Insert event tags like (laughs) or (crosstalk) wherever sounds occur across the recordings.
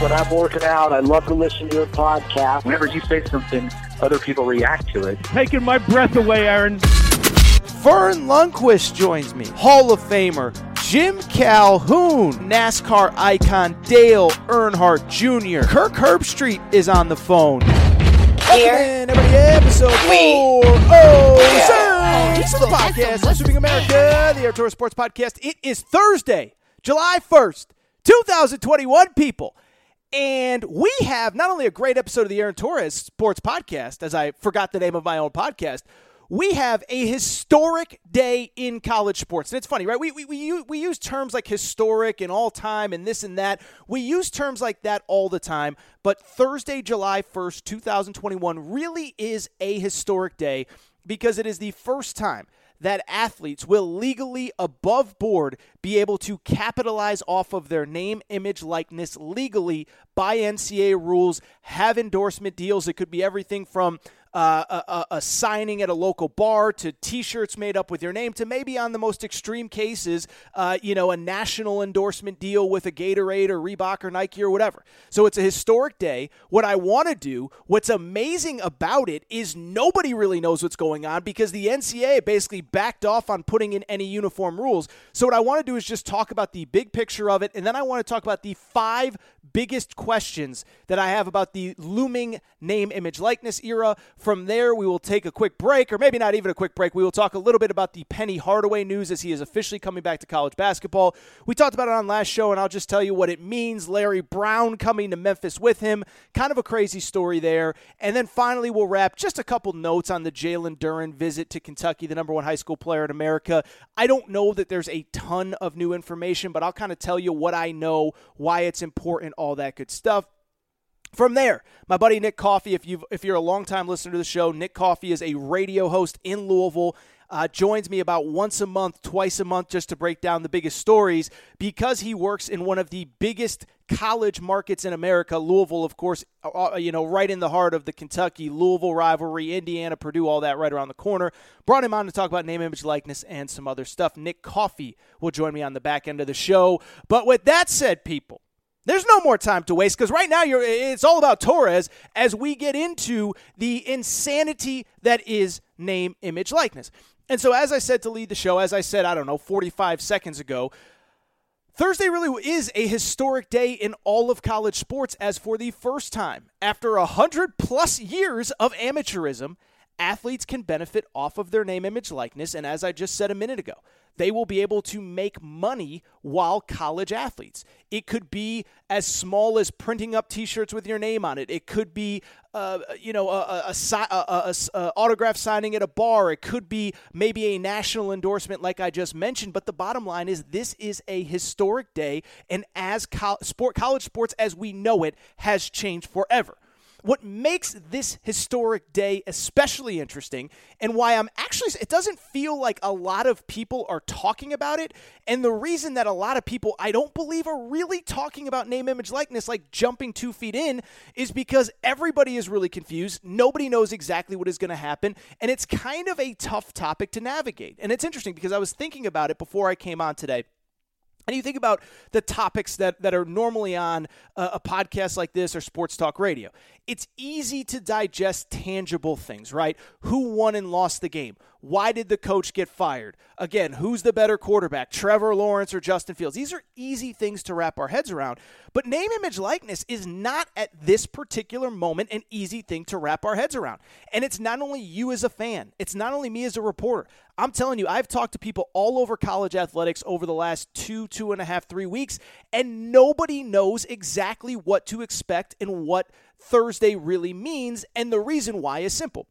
When I'm working out, I love to listen to your podcast. Whenever you say something, other people react to it. Taking my breath away, Aaron. Verne Lundquist joins me. Hall of Famer Jim Calhoun, NASCAR icon Dale Earnhardt Jr. Kirk Herbstreit is on the phone. Here. everybody, episode four oh six of the podcast, Sweeping America, the Air Tour Sports Podcast. It is Thursday, July 1st, 2021, people. And we have not only a great episode of the Aaron Torres Sports Podcast, as I forgot the name of my own podcast, we have a historic day in college sports. And it's funny, right? We, we, we, we use terms like historic and all time and this and that. We use terms like that all the time. But Thursday, July 1st, 2021, really is a historic day because it is the first time that athletes will legally, above board, be able to capitalize off of their name, image, likeness legally by NCAA rules, have endorsement deals. It could be everything from uh, a, a, signing at a local bar to T-shirts made up with your name to maybe on the most extreme cases, uh, you know, a national endorsement deal with a Gatorade or Reebok or Nike or whatever. So it's a historic day. What I want to do, what's amazing about it is nobody really knows what's going on because the NCAA basically backed off on putting in any uniform rules. So what I want to do is just talk about the big picture of it, and then I want to talk about the five biggest questions that I have about the looming name, image, likeness era. From there, we will take a quick break, or maybe not even a quick break. We will talk a little bit about the Penny Hardaway news as he is officially coming back to college basketball. We talked about it on last show, and I'll just tell you what it means. Larry Brown coming to Memphis with him. Kind of a crazy story there. And then finally, we'll wrap just a couple notes on the Jalen Duren visit to Kentucky, the number one high school player in America. I don't know that there's a ton of new information, but I'll kind of tell you what I know, why it's important, all that good stuff. From there, my buddy Nick Coffey, if you if you're a longtime listener to the show, Nick Coffey is a radio host in Louisville. Uh, joins me about once a month, twice a month, just to break down the biggest stories because he works in one of the biggest college markets in America. Louisville, of course, uh, uh you know, right in the heart of the Kentucky Louisville rivalry, Indiana, Purdue, all that right around the corner. Brought him on to talk about name, image, likeness, and some other stuff. Nick Coffey will join me on the back end of the show. But with that said, people, there's no more time to waste because right now you're it's all about Torres as we get into the insanity that is name, image, likeness. And so, as I said to lead the show, as I said, I don't know, 45 seconds ago, Thursday really is a historic day in all of college sports as for the first time after a 100 plus years of amateurism, athletes can benefit off of their name, image, likeness. And as I just said a minute ago, they will be able to make money while college athletes. It could be as small as printing up T-shirts with your name on it. It could be, uh, you know, a, a, a, a, autograph signing at a bar. It could be maybe a national endorsement, like I just mentioned. But the bottom line is, this is a historic day, and as co- sport, college sports as we know it has changed forever what makes this historic day especially interesting and why I'm actually, it doesn't feel like a lot of people are talking about it. And the reason that a lot of people, I don't believe, are really talking about name, image, likeness, like jumping two feet in, is because everybody is really confused. Nobody knows exactly what is going to happen. And it's kind of a tough topic to navigate. And it's interesting because I was thinking about it before I came on today. And you think about the topics that, that are normally on a, a, podcast like this or sports talk radio. It's easy to digest tangible things, right? Who won and lost the game? Why did the coach get fired? Again, who's the better quarterback, Trevor Lawrence or Justin Fields? These are easy things to wrap our heads around. But name, image, likeness is not at this particular moment an easy thing to wrap our heads around. And it's not only you as a fan, it's not only me as a reporter. I'm telling you, I've talked to people all over college athletics over the last two, two and a half, three weeks, and nobody knows exactly what to expect and what Thursday really means. And the reason why is simple.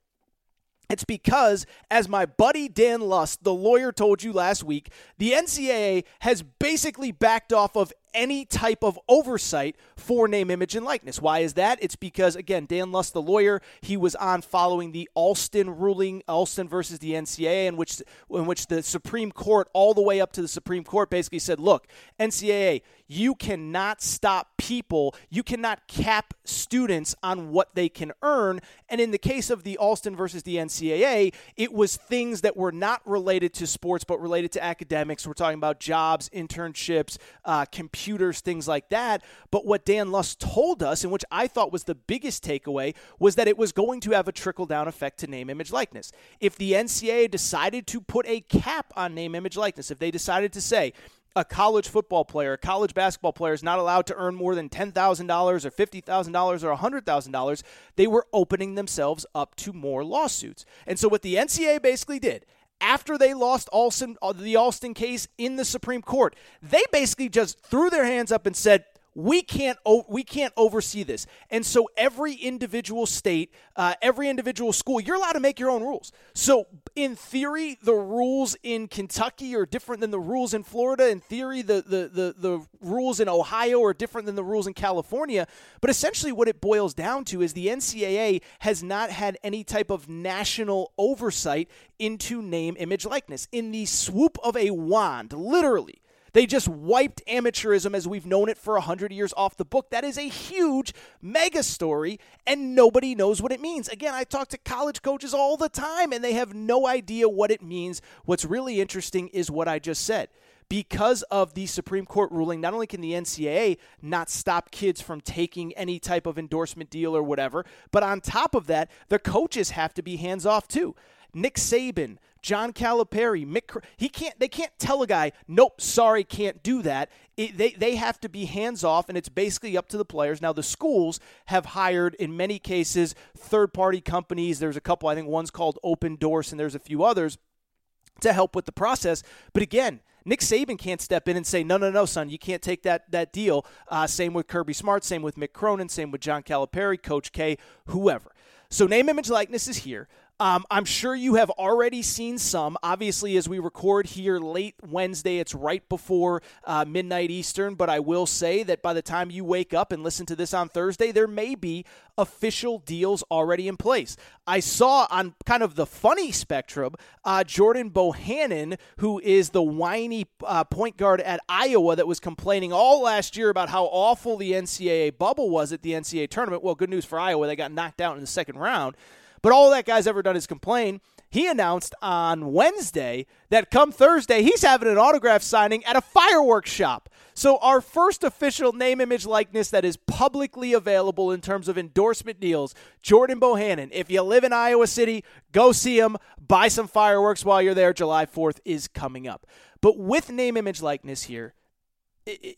It's because, as my buddy Dan Lust, the lawyer, told you last week, the NCAA has basically backed off of any type of oversight for name, image, and likeness. Why is that? It's because, again, Dan Lust, the lawyer, he was on following the Alston ruling, Alston versus the NCAA, in which, in which the Supreme Court, all the way up to the Supreme Court, basically said, look, NCAA, you cannot stop people, you cannot cap students on what they can earn. And in the case of the Alston versus the NCAA, it was things that were not related to sports, but related to academics. We're talking about jobs, internships, uh, computers computers, things like that. But what Dan Lust told us, and which I thought was the biggest takeaway, was that it was going to have a trickle down effect to name, image, likeness. If the NCAA decided to put a cap on name, image, likeness, if they decided to say, a college football player, a college basketball player is not allowed to earn more than $10,000 or $50,000 or $100,000, they were opening themselves up to more lawsuits. And so what the NCAA basically did, after they lost Alston, uh, the Alston case in the Supreme Court, they basically just threw their hands up and said, we can't we can't oversee this. And so every individual state uh, every individual school you're allowed to make your own rules. So in theory the rules in kentucky are different than the rules in florida. In theory the, the, the, the rules in ohio are different than the rules in california. But essentially what it boils down to is the ncaa has not had any type of national oversight into name image likeness. In the swoop of a wand literally they just wiped amateurism as we've known it for 100 years off the book. That is a huge mega story, and nobody knows what it means. Again, I talk to college coaches all the time, and they have no idea what it means. What's really interesting is what I just said because of the Supreme Court ruling, not only can the NCAA not stop kids from taking any type of endorsement deal or whatever, but on top of that, the coaches have to be hands off too. Nick Saban, John Calipari, Mick, he can't. They can't tell a guy, "Nope, sorry, can't do that." It, they they have to be hands off, and it's basically up to the players. Now the schools have hired, in many cases, third party companies. There's a couple. I think one's called Opendorse, and there's a few others to help with the process. But again. Nick Saban can't step in and say, no, no, no, son, you can't take that, that deal. Uh, same with Kirby Smart, same with Mick Cronin, same with John Calipari, Coach K, whoever. So name, image, likeness is here. Um, I'm sure you have already seen some. Obviously, as we record here late Wednesday, it's right before uh, midnight Eastern. But I will say that by the time you wake up and listen to this on Thursday, there may be official deals already in place. I saw on kind of the funny spectrum uh, Jordan Bohannon, who is the whiny uh, point guard at Iowa that was complaining all last year about how awful the NCAA bubble was at the NCAA tournament. Well, good news for Iowa. They got knocked out in the second round. But all that guy's ever done is complain. He announced on Wednesday that come Thursday, he's having an autograph signing at a fireworks shop. So, our first official name, image, likeness that is publicly available in terms of endorsement deals Jordan Bohannon. If you live in Iowa City, go see him, buy some fireworks while you're there. July 4th is coming up. But with name, image, likeness here,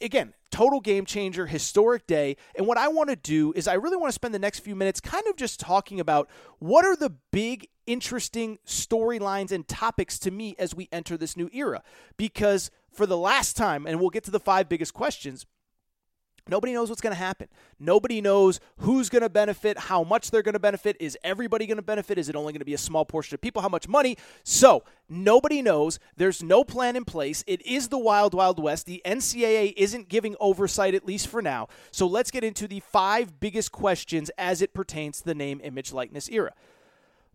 again, total game changer, historic day. And what I want to do is I really want to spend the next few minutes kind of just talking about what are the big, interesting storylines and topics to me as we enter this new era. Because for the last time, and we'll get to the five biggest questions, Nobody knows what's going to happen. Nobody knows who's going to benefit, how much they're going to benefit. Is everybody going to benefit? Is it only going to be a small portion of people? How much money? So, nobody knows. There's no plan in place. It is the wild, wild west. The NCAA isn't giving oversight, at least for now. So, let's get into the five biggest questions as it pertains to the name, image, likeness era.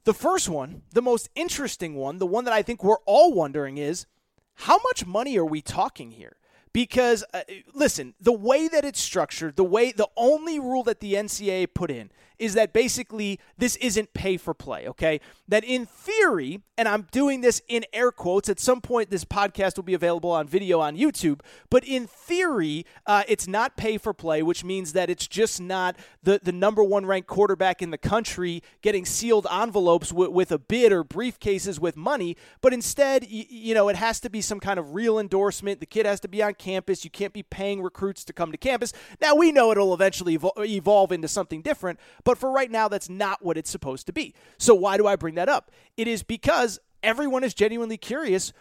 The first one, the most interesting one, the one that I think we're all wondering is how much money are we talking here? Because uh, listen, the way that it's structured, the way the only rule that the NCAA put in is that basically this isn't pay for play, okay? That in theory, and I'm doing this in air quotes, at some point this podcast will be available on video on YouTube, but in theory, uh, it's not pay for play, which means that it's just not the, the number one ranked quarterback in the country getting sealed envelopes with a bid or briefcases with money, but instead, y- you know, it has to be some kind of real endorsement. The kid has to be on campus. You can't be paying recruits to come to campus. Now, we know it'll eventually evol- evolve into something different, but for right now, that's not what it's supposed to be. So, why do I bring that up? It is because everyone is genuinely curious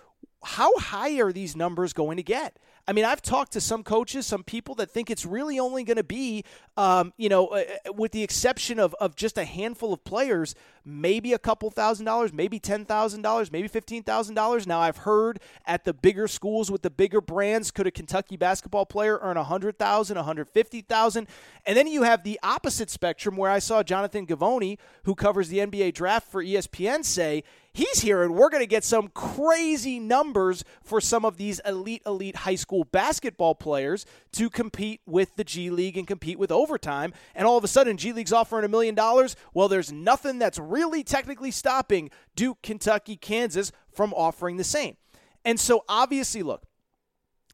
how high are these numbers going to get? I mean, I've talked to some coaches, some people that think it's really only going to be, um, you know, uh, with the exception of, of just a handful of players, maybe a couple thousand dollars, maybe $10,000, maybe $15,000. Now, I've heard at the bigger schools with the bigger brands, could a Kentucky basketball player earn $100,000, 150,000? And then you have the opposite spectrum where I saw Jonathan Givony, who covers the NBA draft for ESPN, say, he's here and we're going to get some crazy numbers for some of these elite, elite high school basketball players to compete with the G League and compete with overtime. And all of a sudden, G League's offering a million dollars. Well, there's nothing that's really technically stopping Duke, Kentucky, Kansas from offering the same. And so, obviously, look,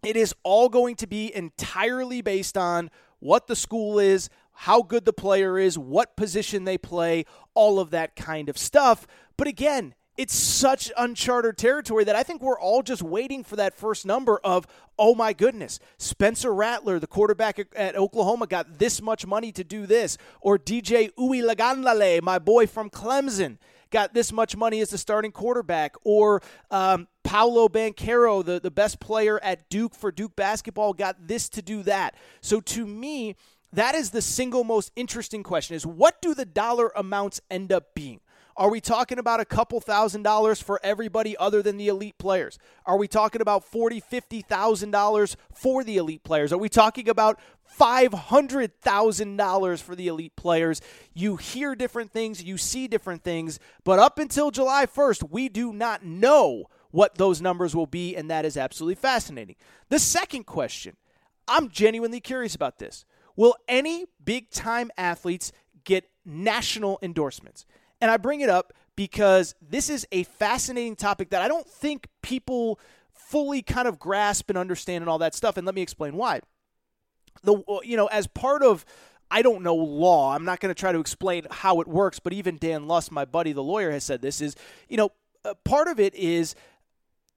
it is all going to be entirely based on what the school is, how good the player is, what position they play, all of that kind of stuff. But again, it's such uncharted territory that I think we're all just waiting for that first number of, oh my goodness, Spencer Rattler, the quarterback at Oklahoma, got this much money to do this. Or DJ Uiagalelei, my boy from Clemson, got this much money as the starting quarterback. Or um, Paolo Banchero, the, the best player at Duke for Duke basketball, got this to do that. So to me, that is the single most interesting question is what do the dollar amounts end up being? Are we talking about a couple thousand dollars for everybody other than the elite players? Are we talking about forty, fifty thousand dollars for the elite players? Are we talking about five hundred thousand dollars for the elite players? You hear different things, you see different things, but up until July first, we do not know what those numbers will be, and that is absolutely fascinating. The second question, I'm genuinely curious about this. Will any big time athletes get national endorsements? And I bring it up because this is a fascinating topic that I don't think people fully kind of grasp and understand and all that stuff. And let me explain why. The you know, as part of I don't know law. I'm not going to try to explain how it works, but even Dan Lust, my buddy, the lawyer, has said this is, you know, part of it is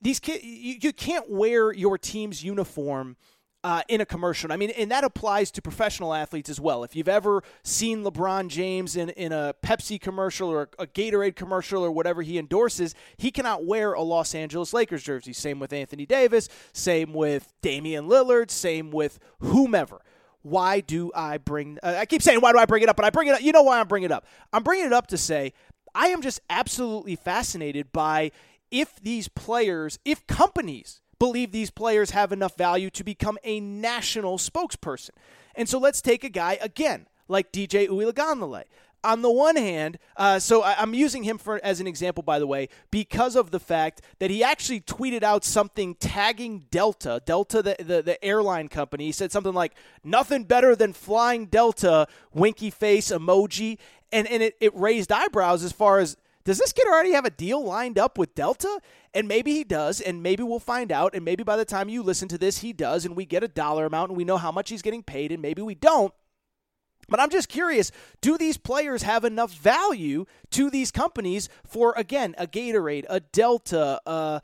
these kids, you, you can't wear your team's uniform uh, in a commercial. I mean, and that applies to professional athletes as well. If you've ever seen LeBron James in, in a Pepsi commercial or a Gatorade commercial or whatever he endorses, he cannot wear a Los Angeles Lakers jersey. Same with Anthony Davis, same with Damian Lillard, same with whomever. Why do I bring? Uh, I keep saying why do I bring it up, but I bring it up. You know why I'm bringing it up? I'm bringing it up to say I am just absolutely fascinated by if these players, if companies believe these players have enough value to become a national spokesperson. And so let's take a guy again like DJ Uiagalelei. On the one hand, uh, so I, am using him for as an example, by the way, because of the fact that he actually tweeted out something tagging Delta, Delta, the, the, the airline company. He said something like, "Nothing better than flying Delta," winky face emoji, and and it, it raised eyebrows as far as does this kid already have a deal lined up with Delta? And maybe he does, and maybe we'll find out. And maybe by the time you listen to this, he does, and we get a dollar amount and we know how much he's getting paid, and maybe we don't. But I'm just curious do these players have enough value to these companies for, again, a Gatorade, a Delta, uh,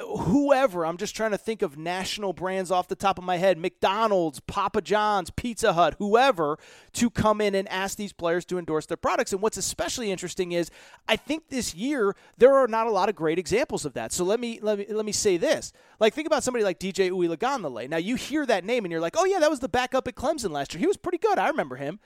whoever. I'm just trying to think of national brands off the top of my head McDonald's, Papa John's, Pizza Hut, whoever, to come in and ask these players to endorse their products. And what's especially interesting is I think this year there are not a lot of great examples of that. So let me let me let me say this. Like think about somebody like DJ Uiagalelei. Now you hear that name and you're like, "Oh yeah, that was the backup at Clemson last year. He was pretty good. I remember him."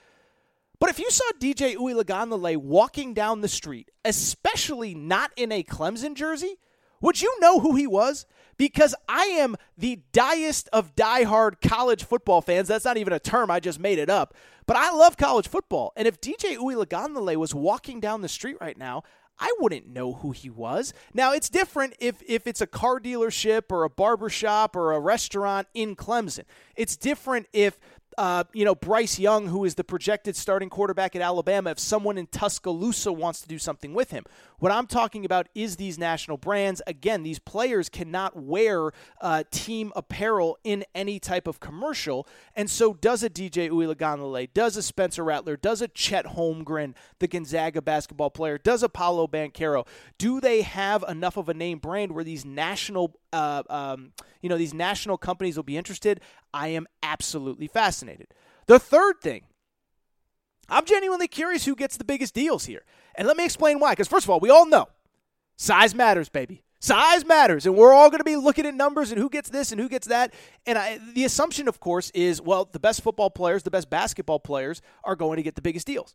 But if you saw DJ Uiagalelei walking down the street, especially not in a Clemson jersey, would you know who he was? Because I am the diest of diehard college football fans. That's not even a term, I just made it up. But I love college football. And if DJ Uiagalelei was walking down the street right now, I wouldn't know who he was. Now it's different if if it's a car dealership or a barber shop or a restaurant in Clemson. It's different if uh, you know, Bryce Young, who is the projected starting quarterback at Alabama, if someone in Tuscaloosa wants to do something with him. What I'm talking about is these national brands. Again, these players cannot wear uh, team apparel in any type of commercial. And so does a DJ Uiagalelei, does a Spencer Rattler, does a Chet Holmgren, the Gonzaga basketball player, does a Paolo. Do they have enough of a name brand where these national uh, um, you know, these national companies will be interested. I am absolutely fascinated. The third thing, I'm genuinely curious who gets the biggest deals here. And let me explain why. Because, first of all, we all know size matters, baby. Size matters, and we're all going to be looking at numbers and who gets this and who gets that. And I, the assumption, of course, is well, the best football players, the best basketball players are going to get the biggest deals.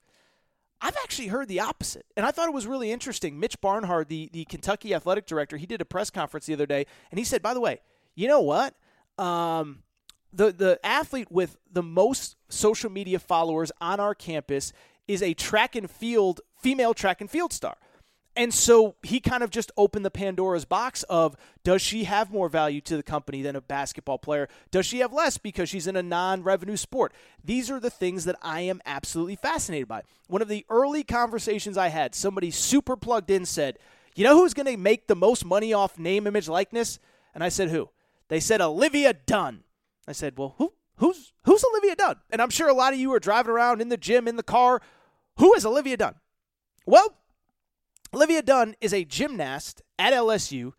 I've actually heard the opposite, and I thought it was really interesting. Mitch Barnhart, the, the Kentucky athletic director, he did a press conference the other day, and he said, by the way, you know what? Um, the the athlete with the most social media followers on our campus is a track and field female track and field star. And so he kind of just opened the Pandora's box of does she have more value to the company than a basketball player? Does she have less because she's in a non revenue sport? These are the things that I am absolutely fascinated by. One of the early conversations I had, somebody super plugged in said, You know who's going to make the most money off name, image, likeness? And I said, Who? They said Olivia Dunne. I said, Well, who? Who's who's Olivia Dunne? And I'm sure a lot of you are driving around in the gym, in the car. Who is Olivia Dunne? Well, Olivia Dunne is a gymnast at LSU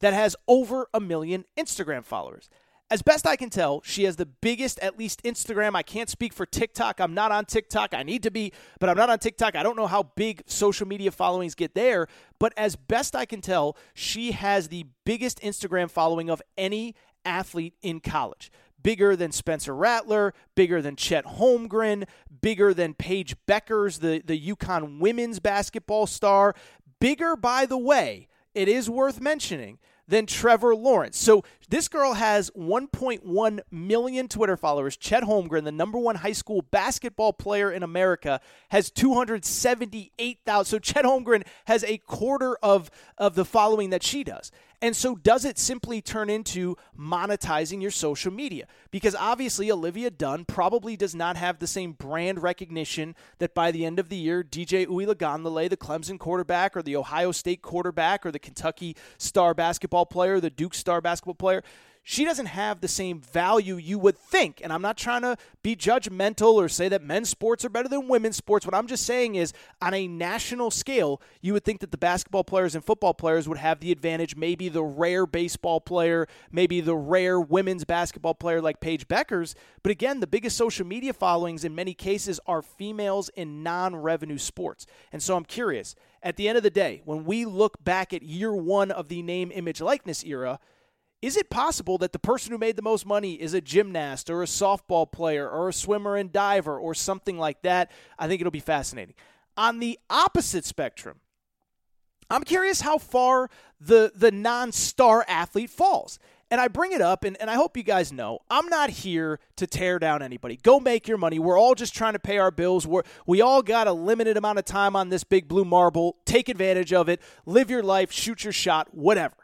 that has over a million Instagram followers. As best I can tell, she has the biggest, at least Instagram. I can't speak for TikTok. I'm not on TikTok. I need to be, but I'm not on TikTok. I don't know how big social media followings get there. But as best I can tell, she has the biggest Instagram following of any athlete in college bigger than Spencer Rattler, bigger than Chet Holmgren, bigger than Paige Bueckers, the, the UConn women's basketball star. Bigger, by the way, it is worth mentioning than Trevor Lawrence. So this girl has 1.1 million Twitter followers. Chet Holmgren, the number one high school basketball player in America, has 278,000. So Chet Holmgren has a quarter of, of the following that she does. And so, does it simply turn into monetizing your social media? Because obviously, Olivia Dunne probably does not have the same brand recognition that by the end of the year, DJ Uiagalelei, the Clemson quarterback, or the Ohio State quarterback, or the Kentucky star basketball player, the Duke star basketball player, she doesn't have the same value you would think. And I'm not trying to be judgmental or say that men's sports are better than women's sports. What I'm just saying is, on a national scale, you would think that the basketball players and football players would have the advantage. Maybe the rare baseball player, maybe the rare women's basketball player like Paige Bueckers. But again, the biggest social media followings in many cases are females in non revenue sports. And so I'm curious, at the end of the day, when we look back at year one of the name, image, likeness era, is it possible that the person who made the most money is a gymnast or a softball player or a swimmer and diver or something like that? I think it'll be fascinating. On the opposite spectrum, I'm curious how far the, the non star athlete falls. And I bring it up, and, and I hope you guys know I'm not here to tear down anybody. Go make your money. We're all just trying to pay our bills. We're, we all got a limited amount of time on this big blue marble. Take advantage of it. Live your life, shoot your shot, whatever.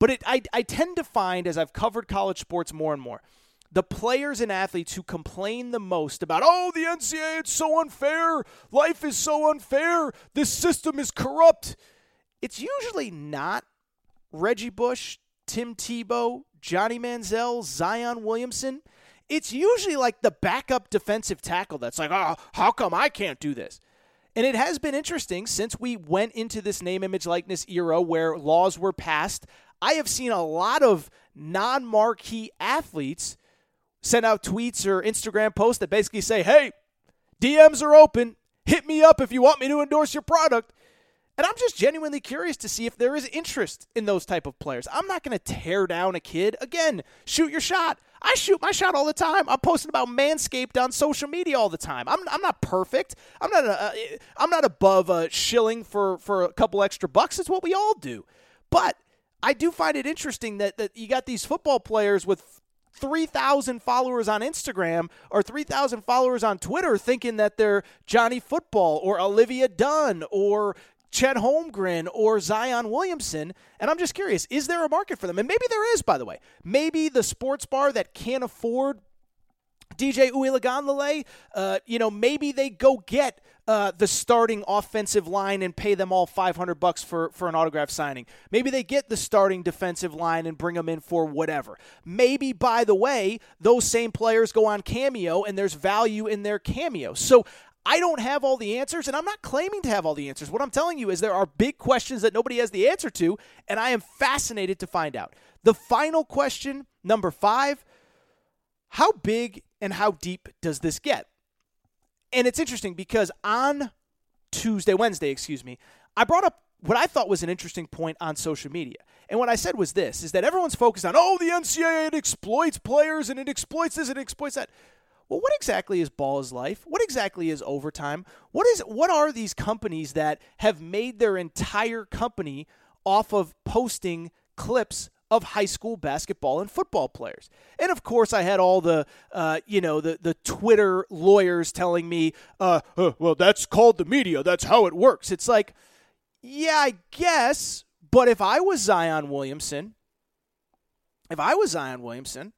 But it, I, I tend to find, as I've covered college sports more and more, the players and athletes who complain the most about, oh, the NCAA, it's so unfair. Life is so unfair. This system is corrupt. It's usually not Reggie Bush, Tim Tebow, Johnny Manziel, Zion Williamson. It's usually like the backup defensive tackle that's like, oh, how come I can't do this? And it has been interesting since we went into this name, image, likeness era where laws were passed I have seen a lot of non marquee athletes send out tweets or Instagram posts that basically say, hey, DMs are open. Hit me up if you want me to endorse your product. And I'm just genuinely curious to see if there is interest in those type of players. I'm not going to tear down a kid. Again, shoot your shot. I shoot my shot all the time. I'm posting about Manscaped on social media all the time. I'm, I'm not perfect. I'm not a, uh, I'm not above a shilling for for a couple extra bucks. It's what we all do. But I do find it interesting that, that you got these football players with 3,000 followers on Instagram or 3,000 followers on Twitter thinking that they're Johnny Football or Olivia Dunne or Chet Holmgren or Zion Williamson. And I'm just curious, is there a market for them? And maybe there is, by the way. Maybe the sports bar that can't afford DJ Uiagalelei, uh, you know, maybe they go get uh, the starting offensive line and pay them all 500 bucks for, for an autograph signing. Maybe they get the starting defensive line and bring them in for whatever. Maybe, by the way, those same players go on Cameo and there's value in their Cameo. So I don't have all the answers, and I'm not claiming to have all the answers. What I'm telling you is there are big questions that nobody has the answer to, and I am fascinated to find out. The final question, number five how big and how deep does this get? And it's interesting because on Tuesday, Wednesday, excuse me, I brought up what I thought was an interesting point on social media. And what I said was this is that everyone's focused on, oh, the NCAA it exploits players and it exploits this and it exploits that. Well, what exactly is ball is life? What exactly is overtime? What is what are these companies that have made their entire company off of posting clips of high school basketball and football players. And of course, I had all the, uh, you know, the, the Twitter lawyers telling me, uh, well, that's called the media. That's how it works. It's like, yeah, I guess. But if I was Zion Williamson, if I was Zion Williamson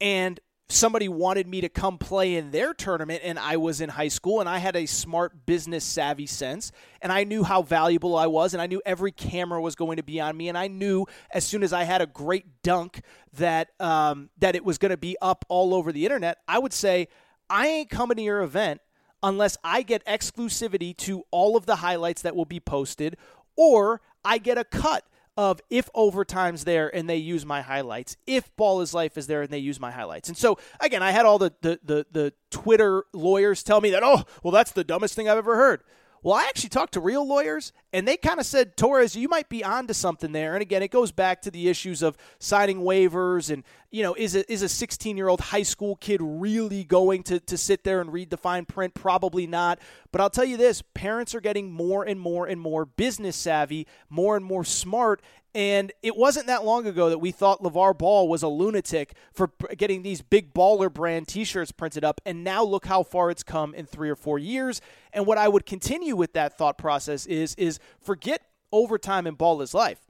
and somebody wanted me to come play in their tournament and I was in high school and I had a smart business savvy sense and I knew how valuable I was and I knew every camera was going to be on me and I knew as soon as I had a great dunk that um, that it was going to be up all over the internet I would say I ain't coming to your event unless I get exclusivity to all of the highlights that will be posted or I get a cut of if overtime's there and they use my highlights, if ball is life is there and they use my highlights. And so again, I had all the the the, the Twitter lawyers tell me that, oh, well, that's the dumbest thing I've ever heard. Well, I actually talked to real lawyers, and they kind of said, Torres, you might be onto something there. And again, it goes back to the issues of signing waivers and, you know, is a, is a 16 year old high school kid really going to, to sit there and read the fine print? Probably not. But I'll tell you this parents are getting more and more and more business savvy, more and more smart, and it wasn't that long ago that we thought LeVar Ball was a lunatic for getting these big baller brand t shirts printed up. And now look how far it's come in three or four years. And what I would continue with that thought process is, is forget overtime and ball is life.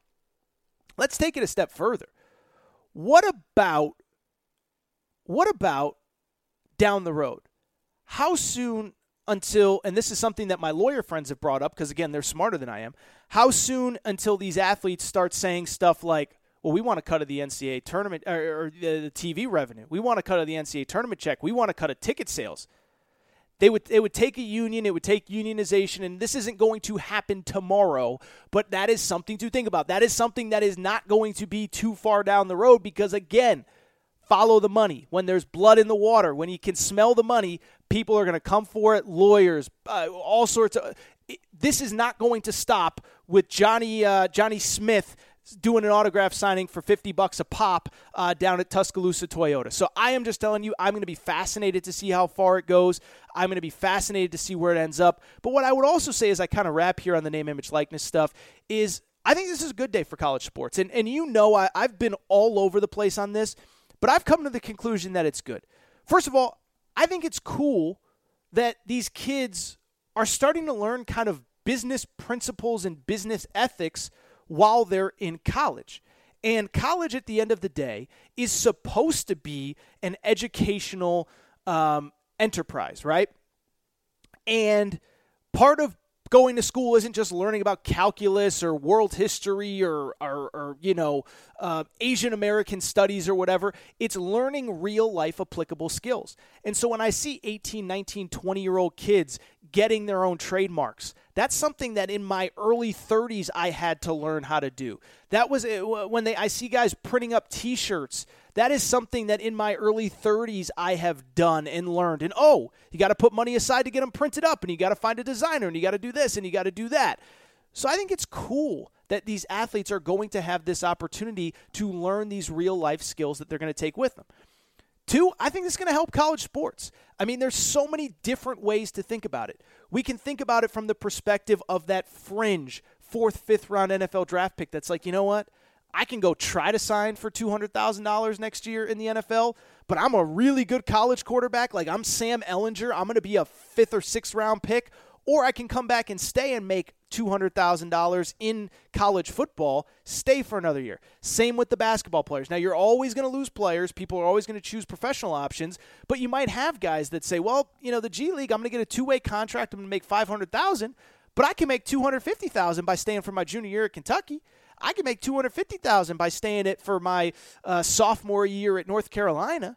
Let's take it a step further. What about what about down the road? How soon until, and this is something that my lawyer friends have brought up because, again, they're smarter than I am. How soon until these athletes start saying stuff like, well, we want to cut of the NCAA tournament or, or the TV revenue. We want to cut of the NCAA tournament check. We want to cut of ticket sales. They would it would take a union, it would take unionization, and this isn't going to happen tomorrow, but that is something to think about. That is something that is not going to be too far down the road because again, follow the money. When there's blood in the water, when you can smell the money, people are going to come for it. Lawyers, uh, all sorts of. This is not going to stop with Johnny uh, Johnny Smith doing an autograph signing for 50 bucks a pop uh, down at Tuscaloosa Toyota. So I am just telling you, I'm going to be fascinated to see how far it goes. I'm going to be fascinated to see where it ends up. But what I would also say as I kind of wrap here on the name, image, likeness stuff is I think this is a good day for college sports. And, and you know, I, I've been all over the place on this. But I've come to the conclusion that it's good. First of all, I think it's cool that these kids are starting to learn kind of business principles and business ethics while they're in college. And college, at the end of the day, is supposed to be an educational um, enterprise, right? And part of going to school isn't just learning about calculus or world history or, or, or you know, uh, Asian American studies or whatever. It's learning real life applicable skills. And so when I see 18, 19, 20 year old kids getting their own trademarks, that's something that in my early 30s I had to learn how to do. That was uh, when they I see guys printing up t-shirts that is something that in my early 30s I have done and learned. And oh, you got to put money aside to get them printed up, and you got to find a designer, and you got to do this, and you got to do that. So I think it's cool that these athletes are going to have this opportunity to learn these real life skills that they're going to take with them. Two, I think is going to help college sports. I mean, there's so many different ways to think about it. We can think about it from the perspective of that fringe fourth, fifth round NFL draft pick that's like, you know what? I can go try to sign for $200,000 next year in the NFL, but I'm a really good college quarterback. Like I'm Sam Ehlinger. I'm going to be a fifth or sixth round pick. Or I can come back and stay and make $200,000 in college football, stay for another year. Same with the basketball players. Now, you're always going to lose players. People are always going to choose professional options, but you might have guys that say, well, you know, the G League, I'm going to get a two way contract. I'm going to make 500000 but I can make 250000 by staying for my junior year at Kentucky. I can make 250000 by staying it for my uh, sophomore year at North Carolina.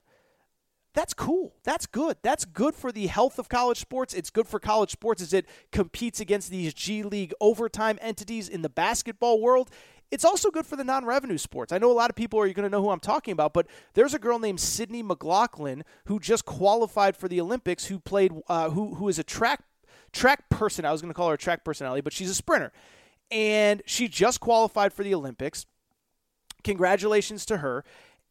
That's cool. That's good. That's good for the health of college sports. It's good for college sports as it competes against these G League overtime entities in the basketball world. It's also good for the non-revenue sports. I know a lot of people are going to know who I'm talking about, but there's a girl named Sydney McLaughlin who just qualified for the Olympics, who played, uh, who who is a track track person. I was going to call her a track personality, but she's a sprinter, and she just qualified for the Olympics. Congratulations to her.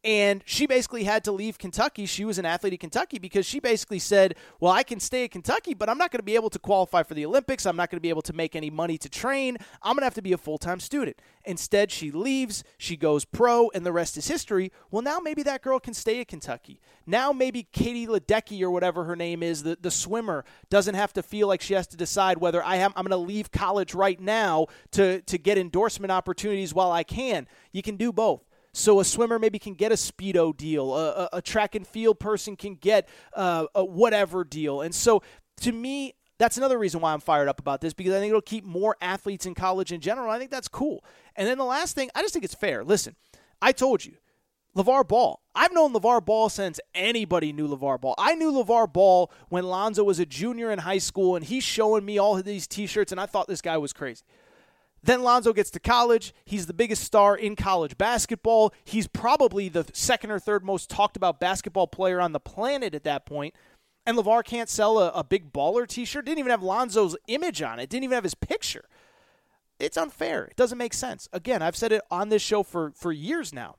And she basically had to leave Kentucky. She was an athlete at Kentucky because she basically said, Well, I can stay at Kentucky, but I'm not going to be able to qualify for the Olympics. I'm not going to be able to make any money to train. I'm going to have to be a full time student. Instead, she leaves, she goes pro, and the rest is history. Well, now maybe that girl can stay at Kentucky. Now maybe Katie Ledecky or whatever her name is, the, the swimmer, doesn't have to feel like she has to decide whether I am I'm going to leave college right now to, to get endorsement opportunities while I can. You can do both. So a swimmer maybe can get a speedo deal, a, a, a track and field person can get uh, a whatever deal. And so to me, that's another reason why I'm fired up about this because I think it'll keep more athletes in college in general. I think that's cool. And then the last thing, I just think it's fair. Listen, I told you, LeVar Ball. I've known LeVar Ball since anybody knew LeVar Ball. I knew LeVar Ball when Lonzo was a junior in high school, and he's showing me all of these t shirts, and I thought this guy was crazy. Then Lonzo gets to college. He's the biggest star in college basketball. He's probably the second or third most talked about basketball player on the planet at that point. And LeVar can't sell a, a big baller t shirt. Didn't even have Lonzo's image on it, didn't even have his picture. It's unfair. It doesn't make sense. Again, I've said it on this show for, for years now.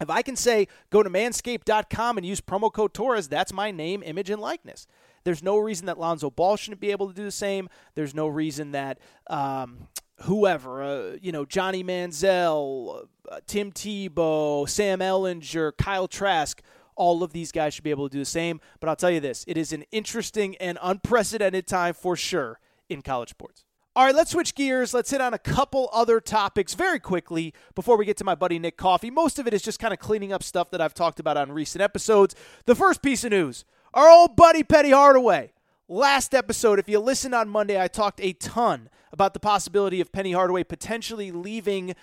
If I can say go to manscaped.com and use promo code Torres, that's my name, image, and likeness. There's no reason that Lonzo Ball shouldn't be able to do the same. There's no reason that um, whoever, uh, you know, Johnny Manziel, uh, Tim Tebow, Sam Ehlinger, Kyle Trask, all of these guys should be able to do the same. But I'll tell you this it is an interesting and unprecedented time for sure in college sports. All right, let's switch gears. Let's hit on a couple other topics very quickly before we get to my buddy Nick Coffey. Most of it is just kind of cleaning up stuff that I've talked about on recent episodes. The first piece of news our old buddy Penny Hardaway. Last episode, if you listened on Monday, I talked a ton about the possibility of Penny Hardaway potentially leaving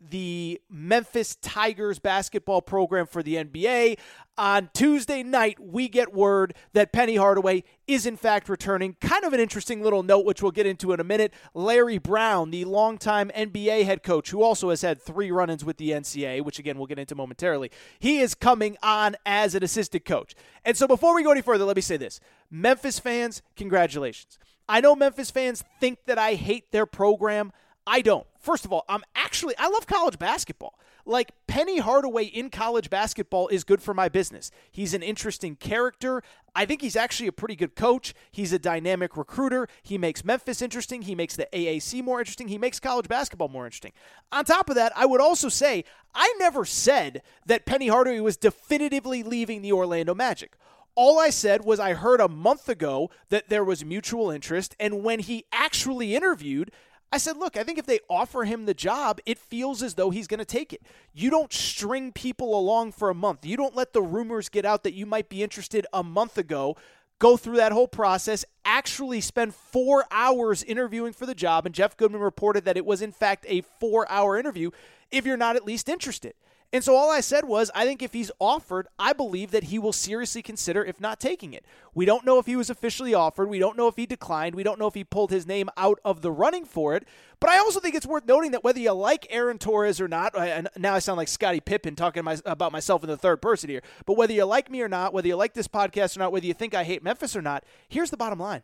the Memphis Tigers basketball program for the NBA. On Tuesday night, we get word that Penny Hardaway is in fact returning. Kind of an interesting little note, which we'll get into in a minute. Larry Brown, the longtime NBA head coach, who also has had three run ins with the NCAA, which again we'll get into momentarily, he is coming on as an assistant coach. And so before we go any further, let me say this Memphis fans, congratulations. I know Memphis fans think that I hate their program. I don't. First of all, I'm actually, I love college basketball. Like Penny Hardaway in college basketball is good for my business. He's an interesting character. I think he's actually a pretty good coach. He's a dynamic recruiter. He makes Memphis interesting. He makes the AAC more interesting. He makes college basketball more interesting. On top of that, I would also say I never said that Penny Hardaway was definitively leaving the Orlando Magic. All I said was I heard a month ago that there was mutual interest, and when he actually interviewed, I said, look, I think if they offer him the job, it feels as though he's going to take it. You don't string people along for a month. You don't let the rumors get out that you might be interested a month ago. Go through that whole process, actually spend four hours interviewing for the job. And Jeff Goodman reported that it was, in fact, a four hour interview if you're not at least interested. And so all I said was, I think if he's offered, I believe that he will seriously consider, if not taking it. We don't know if he was officially offered. We don't know if he declined. We don't know if he pulled his name out of the running for it. But I also think it's worth noting that whether you like Aaron Torres or not, and now I sound like Scottie Pippen talking about myself in the third person here, but whether you like me or not, whether you like this podcast or not, whether you think I hate Memphis or not, here's the bottom line.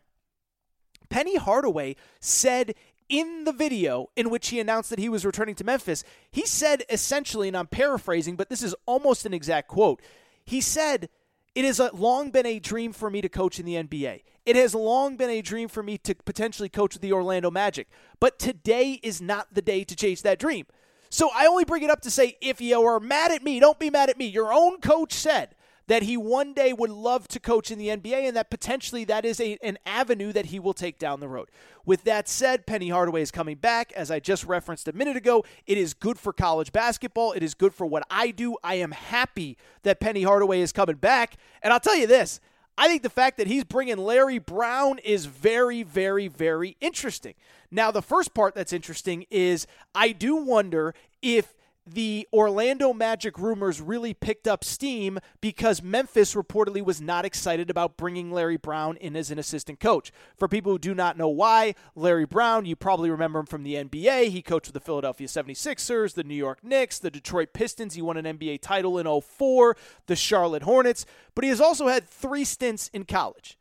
Penny Hardaway said in the video in which he announced that he was returning to Memphis, he said essentially, and I'm paraphrasing, but this is almost an exact quote. He said, It has uh, long been a dream for me to coach in the NBA. It has long been a dream for me to potentially coach the Orlando Magic. But today is not the day to chase that dream. So I only bring it up to say if you are mad at me, don't be mad at me. Your own coach said that he one day would love to coach in the NBA and that potentially that is a, an avenue that he will take down the road. With that said, Penny Hardaway is coming back. As I just referenced a minute ago, it is good for college basketball. It is good for what I do. I am happy that Penny Hardaway is coming back. And I'll tell you this I think the fact that he's bringing Larry Brown is very, very, very interesting. Now, the first part that's interesting is I do wonder if the Orlando Magic rumors really picked up steam because Memphis reportedly was not excited about bringing Larry Brown in as an assistant coach. For people who do not know why, Larry Brown, you probably remember him from the NBA. He coached with the Philadelphia 76ers, the New York Knicks, the Detroit Pistons. He won an NBA title in 04, the Charlotte Hornets. But he has also had three stints in college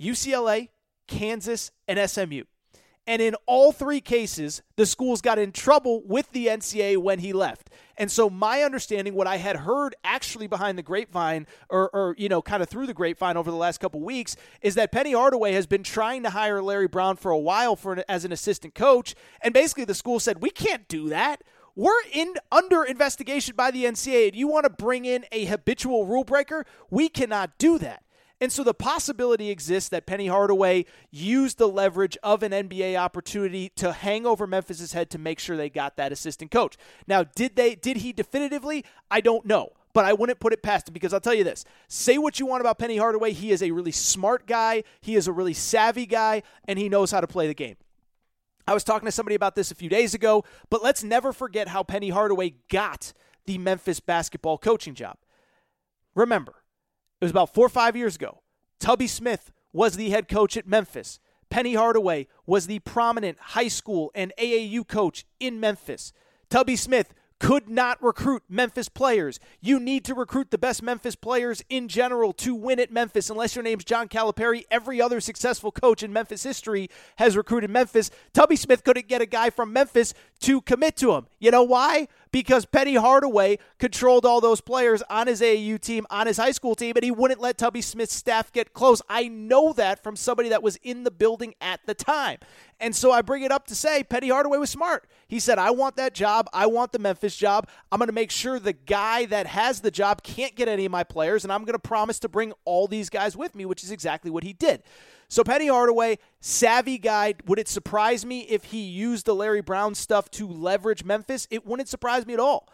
UCLA, Kansas, and SMU. And in all three cases, the schools got in trouble with the NCAA when he left. And so, my understanding, what I had heard actually behind the grapevine, or, or you know, kind of through the grapevine over the last couple weeks, is that Penny Hardaway has been trying to hire Larry Brown for a while for an, as an assistant coach. And basically, the school said, We can't do that we're in under investigation by the NCAA and you want to bring in a habitual rule breaker, we cannot do that. And so the possibility exists that Penny Hardaway used the leverage of an NBA opportunity to hang over Memphis's head to make sure they got that assistant coach. Now, did they did he definitively? I don't know. But I wouldn't put it past him because I'll tell you this. Say what you want about Penny Hardaway. He is a really smart guy. He is a really savvy guy, and he knows how to play the game. I was talking to somebody about this a few days ago, but let's never forget how Penny Hardaway got the Memphis basketball coaching job. Remember, it was about four or five years ago. Tubby Smith was the head coach at Memphis. Penny Hardaway was the prominent high school and AAU coach in Memphis. Tubby Smith could not recruit Memphis players. You need to recruit the best Memphis players in general to win at Memphis. Unless your name's John Calipari, every other successful coach in Memphis history has recruited Memphis. Tubby Smith couldn't get a guy from Memphis to commit to him. You know why? Because Penny Hardaway controlled all those players on his AAU team, on his high school team, and he wouldn't let Tubby Smith's staff get close. I know that from somebody that was in the building at the time. And so I bring it up to say Penny Hardaway was smart. He said, I want that job. I want the Memphis job. I'm going to make sure the guy that has the job can't get any of my players, and I'm going to promise to bring all these guys with me, which is exactly what he did. So Penny Hardaway, savvy guy. Would it surprise me if he used the Larry Brown stuff to leverage Memphis? It wouldn't surprise me at all.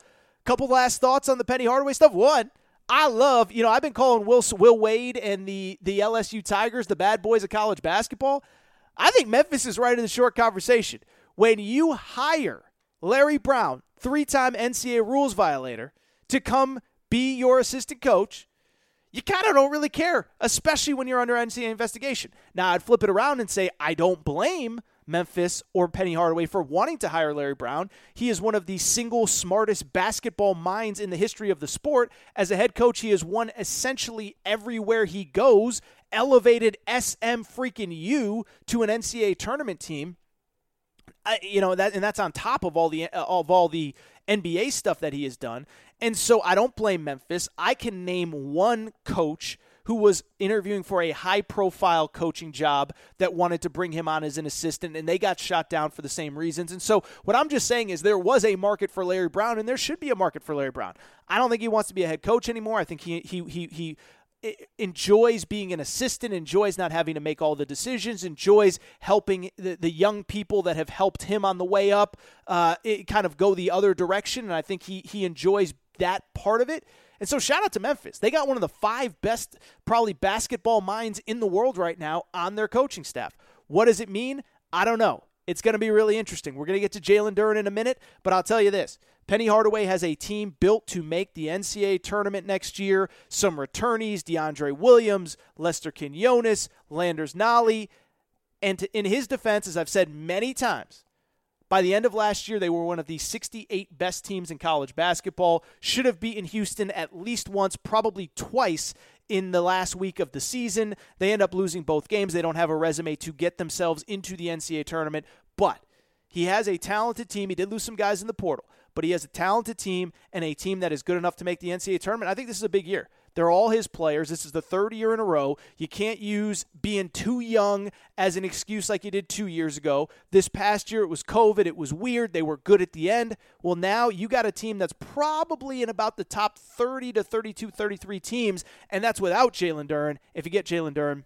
Couple last thoughts on the Penny Hardaway stuff. One, I love, you know, I've been calling Will Will Wade and the the LSU Tigers the bad boys of college basketball. I think Memphis is right in the short conversation. When you hire Larry Brown, three time NCAA rules violator, to come be your assistant coach, you kind of don't really care, especially when you're under NCAA investigation. Now, I'd flip it around and say, I don't blame Memphis or Penny Hardaway for wanting to hire Larry Brown. He is one of the single smartest basketball minds in the history of the sport. As a head coach, he has won essentially everywhere he goes elevated SM freaking U to an NCAA tournament team. I, you know that, and that's on top of all the uh, of all the NBA stuff that he has done. And so I don't blame Memphis. I can name one coach who was interviewing for a high profile coaching job that wanted to bring him on as an assistant, and they got shot down for the same reasons. And so, what I'm just saying is there was a market for Larry Brown, and there should be a market for Larry Brown. I don't think he wants to be a head coach anymore. I think he, he, he, he enjoys being an assistant, enjoys not having to make all the decisions, enjoys helping the, the young people that have helped him on the way up uh, kind of go the other direction. And I think he, he enjoys that part of it. And so shout out to Memphis. They got one of the five best, probably basketball minds in the world right now on their coaching staff. What does it mean? I don't know. It's going to be really interesting. We're going to get to Jalen Duren in a minute, but I'll tell you this Penny Hardaway has a team built to make the NCAA tournament next year. Some returnees, DeAndre Williams, Lester Quinones, Landers Nolley. And to, in his defense, as I've said many times, by the end of last year, they were one of the 68 best teams in college basketball. Should have beaten Houston at least once, probably twice in the last week of the season. They end up losing both games. They don't have a resume to get themselves into the NCAA tournament, but he has a talented team. He did lose some guys in the portal, but he has a talented team and a team that is good enough to make the NCAA tournament. I think this is a big year. They're all his players. This is the third year in a row. You can't use being too young as an excuse like you did two years ago. This past year, it was COVID. It was weird. They were good at the end. Well, now you got a team that's probably in about the top 30 to 32, 33 teams, and that's without Jalen Duren. If you get Jalen Duren,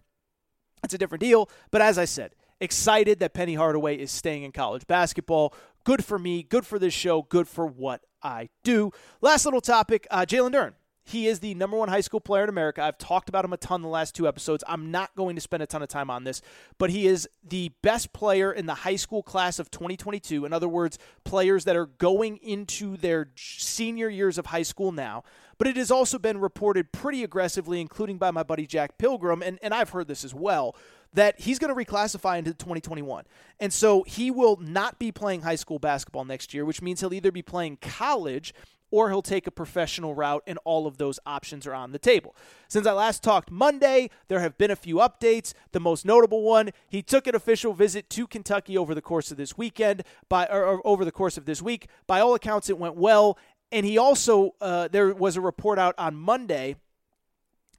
it's a different deal. But as I said, excited that Penny Hardaway is staying in college basketball. Good for me, good for this show, good for what I do. Last little topic uh, Jalen Duren. He is the number one high school player in America. I've talked about him a ton the last two episodes. I'm not going to spend a ton of time on this, but he is the best player in the high school class of 2022. In other words, players that are going into their senior years of high school now. But it has also been reported pretty aggressively, including by my buddy Jack Pilgrim, and, and I've heard this as well, that he's going to reclassify into 2021. And so he will not be playing high school basketball next year, which means he'll either be playing college or he'll take a professional route, and all of those options are on the table. Since I last talked Monday, there have been a few updates. The most notable one, he took an official visit to Kentucky over the course of this weekend, by or, over the course of this week. By all accounts, it went well. And he also, uh, there was a report out on Monday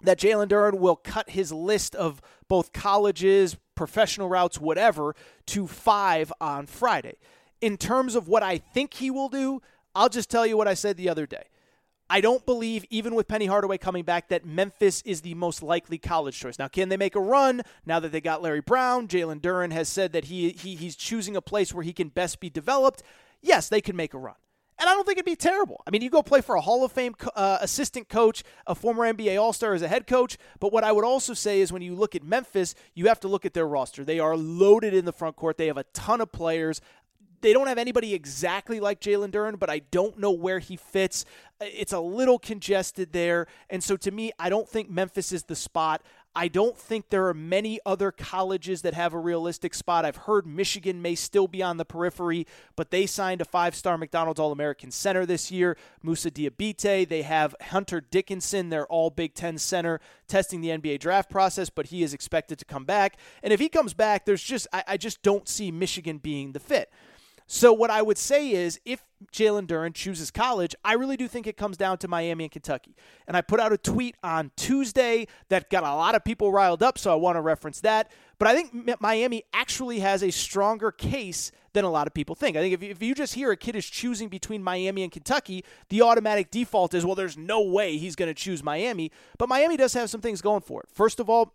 that Jalen Duren will cut his list of both colleges, professional routes, whatever, to five on Friday. In terms of what I think he will do, I'll just tell you what I said the other day. I don't believe, even with Penny Hardaway coming back, that Memphis is the most likely college choice. Now, can they make a run now that they got Larry Brown? Jalen Duren has said that he, he he's choosing a place where he can best be developed. Yes, they can make a run. And I don't think it'd be terrible. I mean, you go play for a Hall of Fame uh, assistant coach, a former NBA All Star as a head coach. But what I would also say is when you look at Memphis, you have to look at their roster. They are loaded in the front court, they have a ton of players. They don't have anybody exactly like Jalen Duren, but I don't know where he fits. Uh, it's a little congested there. And so to me, I don't think Memphis is the spot. I don't think there are many other colleges that have a realistic spot. I've heard Michigan may still be on the periphery, but they signed a five star McDonald's All American center this year, Moussa Diabate. They have Hunter Dickinson, their All Big Ten center, testing the NBA draft process, but he is expected to come back. And if he comes back, there's just, I, I just don't see Michigan being the fit. So what I would say is if Jalen Duren chooses college, I really do think it comes down to Miami and Kentucky. And I put out a tweet on Tuesday that got a lot of people riled up, so I want to reference that. But I think Miami actually has a stronger case than a lot of people think. I think if if you just hear a kid is choosing between Miami and Kentucky, the automatic default is, well, there's no way he's going to choose Miami. But Miami does have some things going for it. First of all,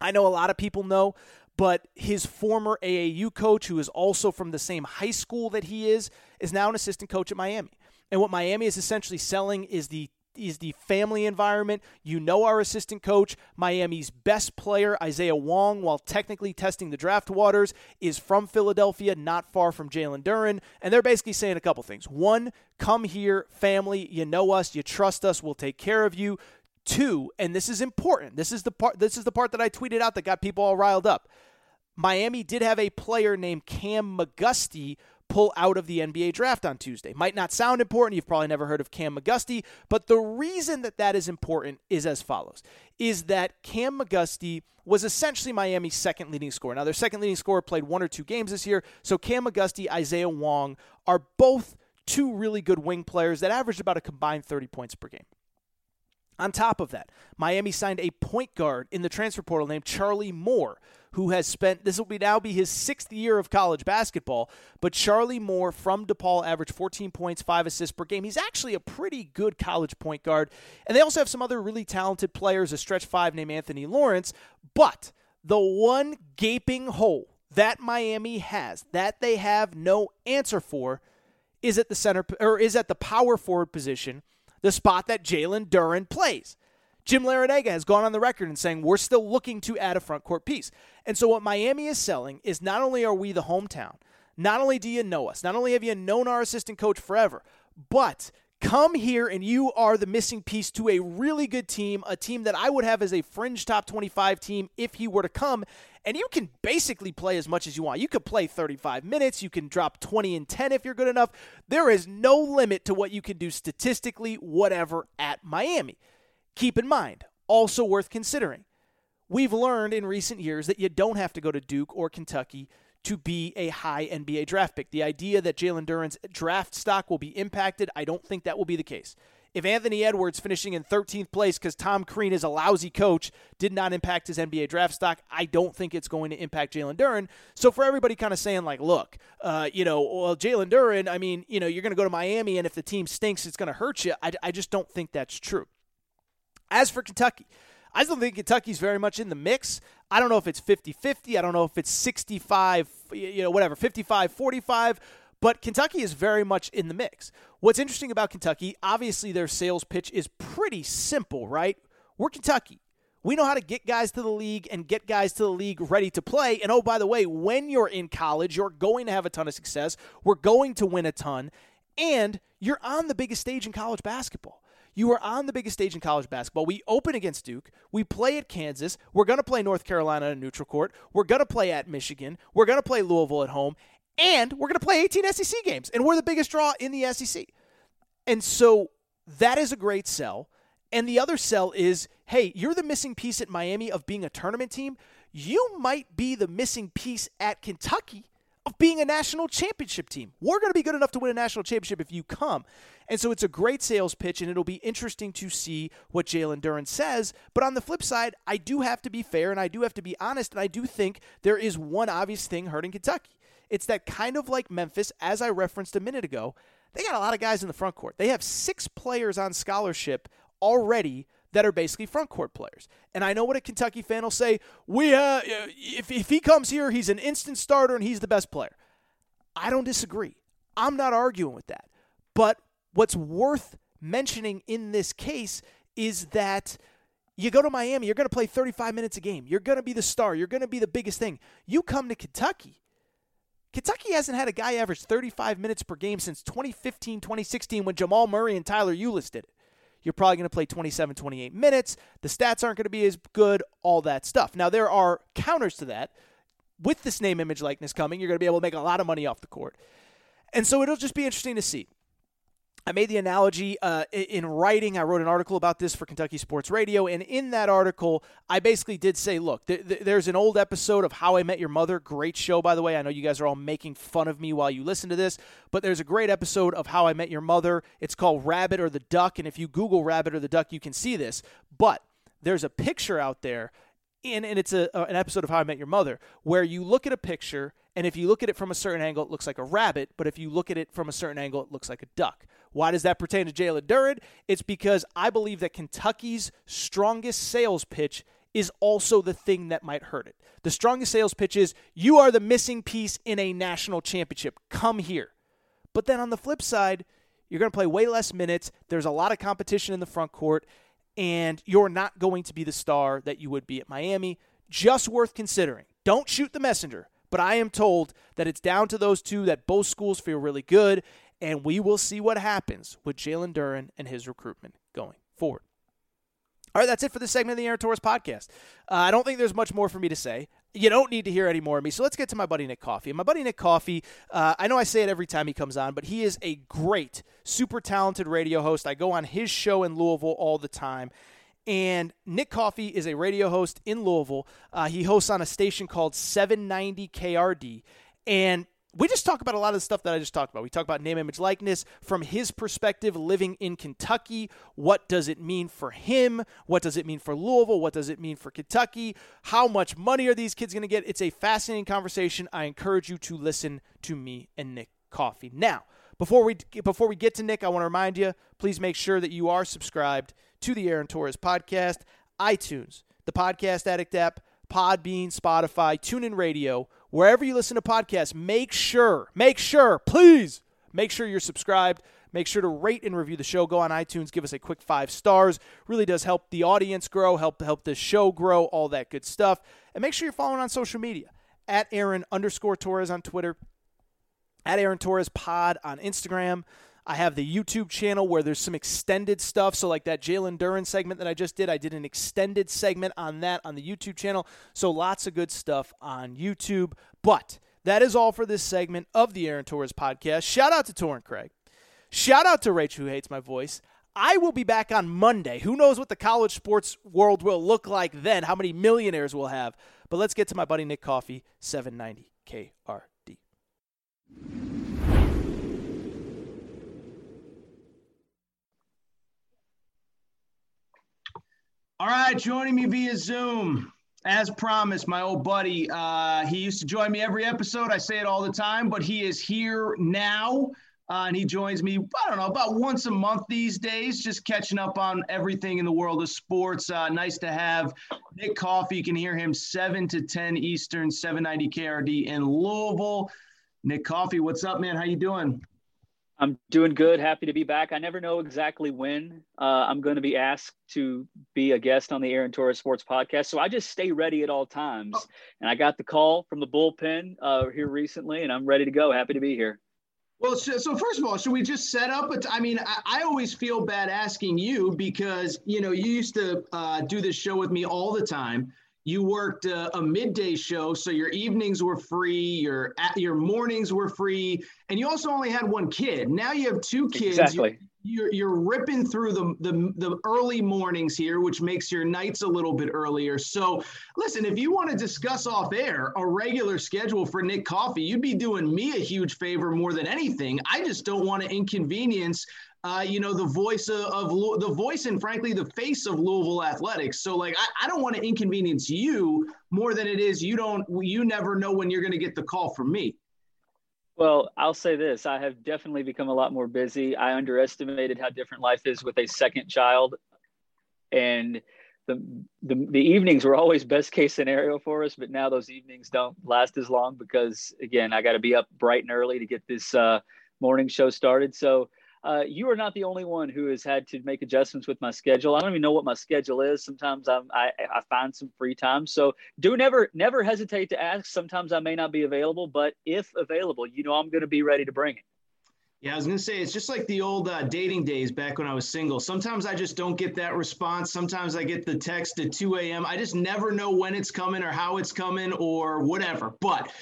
I know a lot of people know but his former AAU coach, who is also from the same high school that he is, is now an assistant coach at Miami. And what Miami is essentially selling is the is the family environment. You know our assistant coach, Miami's best player, Isaiah Wong, while technically testing the draft waters, is from Philadelphia, not far from Jalen Duren. And they're basically saying a couple things. One, come here, family, you know us, you trust us, we'll take care of you. Two, and this is important. This is the part this is the part that I tweeted out that got people all riled up. Miami did have a player named Cam McGusty pull out of the NBA draft on Tuesday. Might not sound important. You've probably never heard of Cam McGusty, but the reason that that is important is as follows: is that Cam McGusty was essentially Miami's second leading scorer. Now their second leading scorer played one or two games this year, so Cam McGusty, Isaiah Wong are both two really good wing players that averaged about a combined 30 points per game. On top of that, Miami signed a point guard in the transfer portal named Charlie Moore, who has spent this will be now be his sixth year of college basketball. But Charlie Moore from DePaul averaged 14 points, five assists per game. He's actually a pretty good college point guard. And they also have some other really talented players, a stretch five named Anthony Lawrence. But the one gaping hole that Miami has, that they have no answer for, is at the center or is at the power forward position the spot that Jalen Duren plays. Jim Larrañaga has gone on the record and saying we're still looking to add a front court piece. And so what Miami is selling is not only are we the hometown, not only do you know us, not only have you known our assistant coach forever, but come here and you are the missing piece to a really good team, a team that I would have as a fringe top 25 team if he were to come. And you can basically play as much as you want. You could play 35 minutes, you can drop 20 and 10 if you're good enough. There is no limit to what you can do statistically, whatever, at Miami. Keep in mind, also worth considering, we've learned in recent years that you don't have to go to Duke or Kentucky to be a high NBA draft pick. The idea that Jalen Duren's draft stock will be impacted, I don't think that will be the case. If Anthony Edwards finishing in 13th place because Tom Crean is a lousy coach did not impact his NBA draft stock, I don't think it's going to impact Jalen Duren. So for everybody kind of saying like, look, uh, you know, well, Jalen Duren, I mean, you know, you're going to go to Miami, and if the team stinks, it's going to hurt you. I, I just don't think that's true. As for Kentucky, I don't think Kentucky's very much in the mix. I don't know if it's 50 50. I don't know if it's 65, you know, whatever, 55 45. But Kentucky is very much in the mix. What's interesting about Kentucky, obviously, their sales pitch is pretty simple, right? We're Kentucky. We know how to get guys to the league and get guys to the league ready to play. And oh, by the way, when you're in college, you're going to have a ton of success. We're going to win a ton. And you're on the biggest stage in college basketball. You are on the biggest stage in college basketball. We open against Duke. We play at Kansas. We're going to play North Carolina at a neutral court. We're going to play at Michigan. We're going to play Louisville at home and we're going to play 18 SEC games, and we're the biggest draw in the SEC. And so that is a great sell. And the other sell is hey, you're the missing piece at Miami of being a tournament team. You might be the missing piece at Kentucky of being a national championship team. We're going to be good enough to win a national championship if you come. And so it's a great sales pitch, and it'll be interesting to see what Jalen Duren says. But on the flip side, I do have to be fair and I do have to be honest, and I do think there is one obvious thing hurting Kentucky. It's that kind of like Memphis, as I referenced a minute ago. They got a lot of guys in the front court. They have six players on scholarship already that are basically front court players. And I know what a Kentucky fan will say. We uh, if if he comes here, he's an instant starter and he's the best player. I don't disagree. I'm not arguing with that. But what's worth mentioning in this case is that you go to Miami, you're going to play 35 minutes a game. You're going to be the star. You're going to be the biggest thing. You come to Kentucky, Kentucky hasn't had a guy average 35 minutes per game since 2015 2016 when Jamal Murray and Tyler Ulis did it. You're probably going to play 27 28 minutes. The stats aren't going to be as good, all that stuff. Now, there are counters to that. With this name, image, likeness coming, you're going to be able to make a lot of money off the court. And so it'll just be interesting to see. I made the analogy uh, in writing. I wrote an article about this for Kentucky Sports Radio, and in that article, I basically did say, look, th- th- there's an old episode of How I Met Your Mother. Great show, by the way. I know you guys are all making fun of me while you listen to this, but there's a great episode of How I Met Your Mother. It's called Rabbit or the Duck, and if you Google Rabbit or the Duck, you can see this. But there's a picture out there, and, and it's a, an episode of How I Met Your Mother, where you look at a picture, and if you look at it from a certain angle, it looks like a rabbit, but if you look at it from a certain angle, it looks like a duck. Why does that pertain to Jalen Duren? It's because I believe that Kentucky's strongest sales pitch is also the thing that might hurt it. The strongest sales pitch is you are the missing piece in a national championship. Come here. But then on the flip side, you're going to play way less minutes. There's a lot of competition in the front court, and you're not going to be the star that you would be at Miami. Just worth considering. Don't shoot the messenger. But I am told that it's down to those two that both schools feel really good, and we will see what happens with Jalen Duren and his recruitment going forward. All right, that's it for this segment of the Aaron Torres podcast. Uh, I don't think there's much more for me to say. You don't need to hear any more of me. So let's get to my buddy Nick Coffey. My buddy Nick Coffey, uh, I know I say it every time he comes on, but he is a great, super talented radio host. I go on his show in Louisville all the time. And Nick Coffey is a radio host in Louisville. Uh, he hosts on a station called 790 KRD. And we just talk about a lot of the stuff that I just talked about. We talk about name, image, likeness from his perspective, living in Kentucky. What does it mean for him? What does it mean for Louisville? What does it mean for Kentucky? How much money are these kids going to get? It's a fascinating conversation. I encourage you to listen to me and Nick Coffey. Now, before we before we get to Nick, I want to remind you, please make sure that you are subscribed to the Aaron Torres podcast, iTunes, the Podcast Addict app, Podbean, Spotify, TuneIn Radio wherever you listen to podcasts, make sure, make sure, please, make sure you're subscribed. Make sure to rate and review the show. Go on iTunes, give us a quick five stars. Really does help the audience grow, help help the show grow, all that good stuff. And make sure you're following on social media at Aaron underscore Torres on Twitter, at Aaron Torres Pod on Instagram. I have the YouTube channel where there's some extended stuff. So, like that Jalen Duren segment that I just did, I did an extended segment on that on the YouTube channel. So, lots of good stuff on YouTube. But that is all for this segment of the Aaron Torres podcast. Shout out to Torrin Craig. Shout out to Rachel, who hates my voice. I will be back on Monday. Who knows what the college sports world will look like then, how many millionaires we'll have. But let's get to my buddy Nick Coffey, 790 KRD. All right, joining me via Zoom, as promised, my old buddy. Uh, he used to join me every episode. I say it all the time, but he is here now. Uh, and he joins me, I don't know, about once a month these days, just catching up on everything in the world of sports. Uh, nice to have Nick Coffey. You can hear him 7 to 10 Eastern, 790 KRD in Louisville. Nick Coffey, what's up, man? How you doing? I'm doing good. Happy to be back. I never know exactly when uh, I'm going to be asked to be a guest on the Aaron Torres Sports Podcast, so I just stay ready at all times. Oh. And I got the call from the bullpen uh, here recently, and I'm ready to go. Happy to be here. Well, so, so first of all, should we just set up? I mean, I, I, always feel bad asking you because you know you used to uh, do this show with me all the time you worked a, a, midday show, so your evenings were free, your your mornings were free, and you also only had one kid. Now you have two kids. Exactly. You're, you're ripping through the, the the early mornings here, which makes your nights a little bit earlier. So, listen, if you want to discuss off air a regular schedule for Nick Coffey, you'd be doing me a huge favor more than anything. I just don't want to inconvenience uh, you know, the voice of, of, the voice and frankly the face of Louisville athletics. So like, I, I don't want to inconvenience you more than it is you don't. You never know when you're going to get the call from me. Well, I'll say this: I have definitely become a lot more busy. I underestimated how different life is with a second child, and the, the, the evenings were always best case scenario for us, but now those evenings don't last as long because again, I got to be up bright and early to get this uh, morning show started. So uh, you are not the only one who has had to make adjustments with my schedule. I don't even know what my schedule is. Sometimes I'm, I, I find some free time. So do never, never hesitate to ask. Sometimes I may not be available, but if available, you know, I'm going to be ready to bring it. Yeah, I was going to say, it's just like the old uh, dating days back when I was single. Sometimes I just don't get that response. Sometimes I get the text at 2 a.m. I just never know when it's coming or how it's coming or whatever. But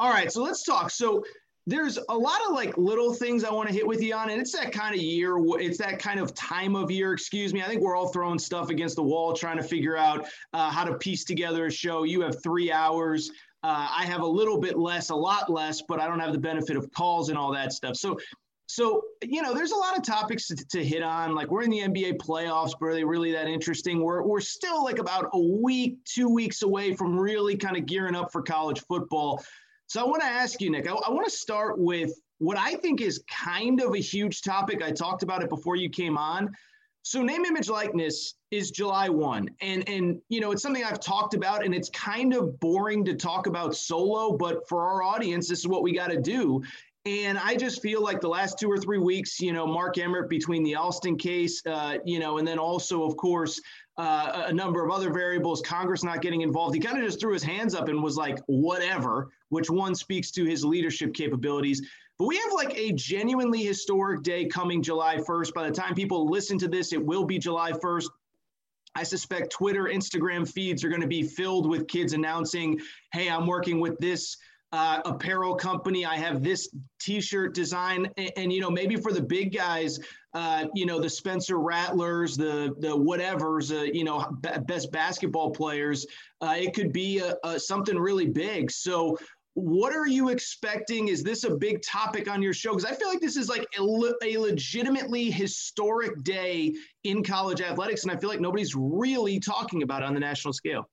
all right, so let's talk. So there's a lot of like little things I want to hit with you on, and it's that kind of year. It's that kind of time of year. Excuse me. I think we're all throwing stuff against the wall, trying to figure out uh, how to piece together a show. You have three hours. Uh, I have a little bit less, a lot less, but I don't have the benefit of calls and all that stuff. So, so you know, there's a lot of topics to, to hit on. Like we're in the NBA playoffs, but are they really that interesting? We're we're still like about a week, two weeks away from really kind of gearing up for college football. So I want to ask you, Nick, I, I want to start with what I think is kind of a huge topic. I talked about it before you came on. So name image likeness is July 1 and and you know it's something I've talked about and it's kind of boring to talk about solo but for our audience this is what we got to do and I just feel like the last two or three weeks, you know, Mark Emmert between the Alston case, uh, you know, and then also, of course, uh, a number of other variables, Congress not getting involved. He kind of just threw his hands up and was like, whatever, which one speaks to his leadership capabilities. But we have like a genuinely historic day coming July 1st. By the time people listen to this, it will be July 1st. I suspect Twitter, Instagram feeds are going to be filled with kids announcing, hey, I'm working with this uh, apparel company. I have this T-shirt design, and, and, you know maybe for the big guys, uh, you know the Spencer Rattlers, the the whatevers, uh, you know b- best basketball players. Uh, it could be a, a, something really big. So. What are you expecting? Is this a big topic on your show? Because I feel like this is like a, a legitimately historic day in college athletics, and I feel like nobody's really talking about it on the national scale.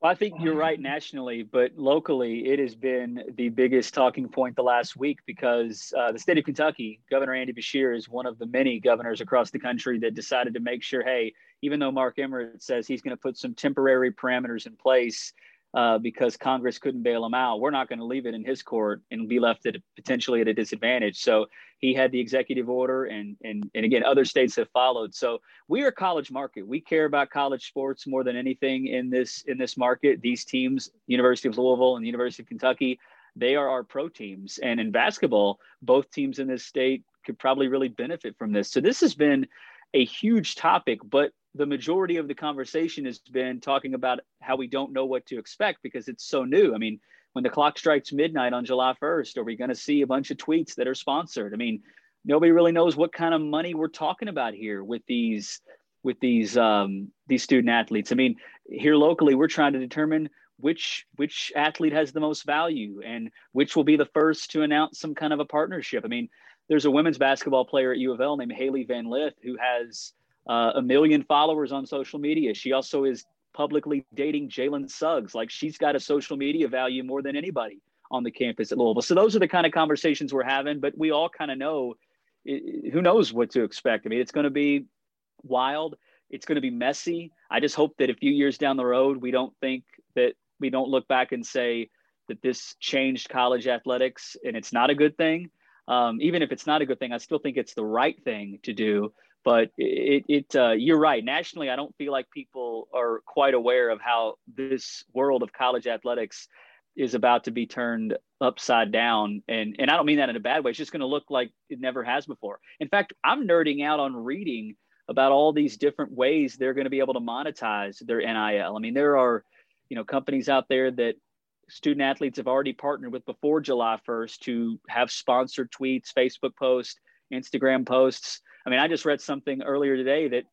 Well, I think you're right nationally, but locally, it has been the biggest talking point the last week because uh, the state of Kentucky, Governor Andy Beshear is one of the many governors across the country that decided to make sure, hey, even though Mark Emmert says he's going to put some temporary parameters in place uh, because Congress couldn't bail him out. We're not going to leave it in his court and be left at potentially at a disadvantage. So he had the executive order, and and and again, other states have followed. So we are a college market. We care about college sports more than anything in this in this market. These teams, University of Louisville and the University of Kentucky, they are our pro teams. And in basketball, both teams in this state could probably really benefit from this. So this has been a huge topic, but the majority of the conversation has been talking about how we don't know what to expect because it's so new. I mean, when the clock strikes midnight on July 1st, are we going to see a bunch of tweets that are sponsored? I mean, nobody really knows what kind of money we're talking about here with these with these um, these student athletes. I mean, here locally, we're trying to determine which which athlete has the most value and which will be the first to announce some kind of a partnership. I mean, there's a women's basketball player at U of L named Hailey Van Lith who has uh, a million followers on social media. She also is publicly dating Jalen Suggs. Like she's got a social media value more than anybody on the campus at Louisville. So those are the kind of conversations we're having. But we all kind of know it, who knows what to expect. I mean, it's going to be wild. It's going to be messy. I just hope that a few years down the road, we don't think that we don't look back and say that this changed college athletics and it's not a good thing. Um, even if it's not a good thing, I still think it's the right thing to do. But it, it uh, you're right. Nationally, I don't feel like people are quite aware of how this world of college athletics is about to be turned upside down. And, and I don't mean that in a bad way. It's just going to look like it never has before. In fact, I'm nerding out on reading about all these different ways they're going to be able to monetize their NIL. I mean, there are, you know, companies out there that student athletes have already partnered with before July 1st to have sponsored tweets, Facebook posts, Instagram posts. I mean, I just read something earlier today that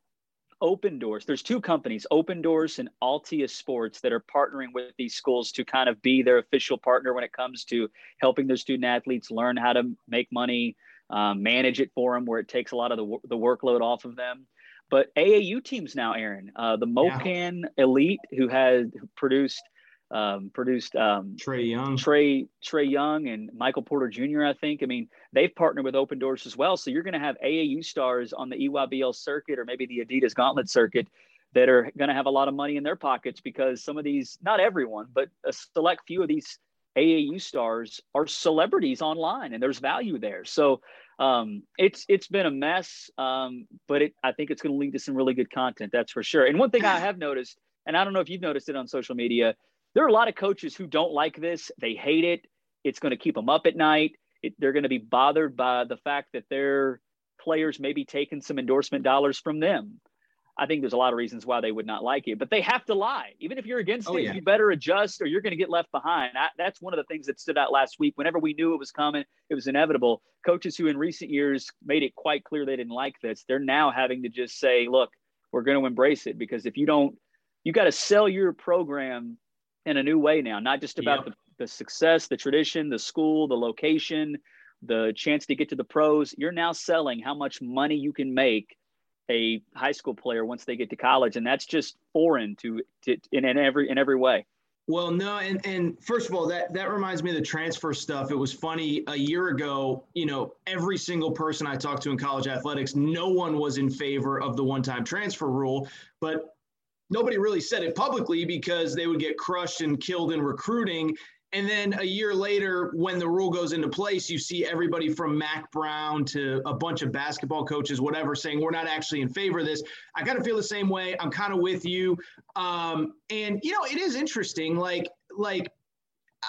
Opendorse, there's two companies, Opendorse and Altius Sports, that are partnering with these schools to kind of be their official partner when it comes to helping their student athletes learn how to make money, um, manage it for them, where it takes a lot of the, the workload off of them. But AAU teams now, Aaron, uh, the MoKan yeah. Elite, who has produced um, produced um, Trae Young, Trae Trae Young, and Michael Porter Jr. I think. I mean, they've partnered with Opendorse as well. So you're going to have AAU stars on the EYBL circuit or maybe the Adidas Gauntlet circuit that are going to have a lot of money in their pockets because some of these, not everyone, but a select few of these AAU stars are celebrities online, and there's value there. So um, it's it's been a mess, um, but it, I think it's going to lead to some really good content. That's for sure. And one thing I (clears throat) have noticed, and I don't know if you've noticed it on social media, there are a lot of coaches who don't like this. They hate it. It's going to keep them up at night. It, they're going to be bothered by the fact that their players may be taking some endorsement dollars from them. I think there's a lot of reasons why they would not like it, but they have to lie. Even if you're against oh, it, yeah. you better adjust or you're going to get left behind. I, that's one of the things that stood out last week. Whenever we knew it was coming, it was inevitable. Coaches who in recent years made it quite clear they didn't like this, they're now having to just say, look, we're going to embrace it because if you don't, you got to sell your program in a new way now, not just about yep. the, the success, the tradition, the school, the location, the chance to get to the pros. You're now selling how much money you can make a high school player once they get to college, and that's just foreign to, to in, in every in every way. Well, no, and and first of all, that that reminds me of the transfer stuff. It was funny a year ago. You know, every single person I talked to in college athletics, no one was in favor of the one-time transfer rule. But nobody really said it publicly because they would get crushed and killed in recruiting. And then a year later, when the rule goes into place, you see everybody from Mack Brown to a bunch of basketball coaches, whatever, saying we're not actually in favor of this. I kind of feel the same way. I'm kind of with you. Um, and you know, it is interesting. Like, like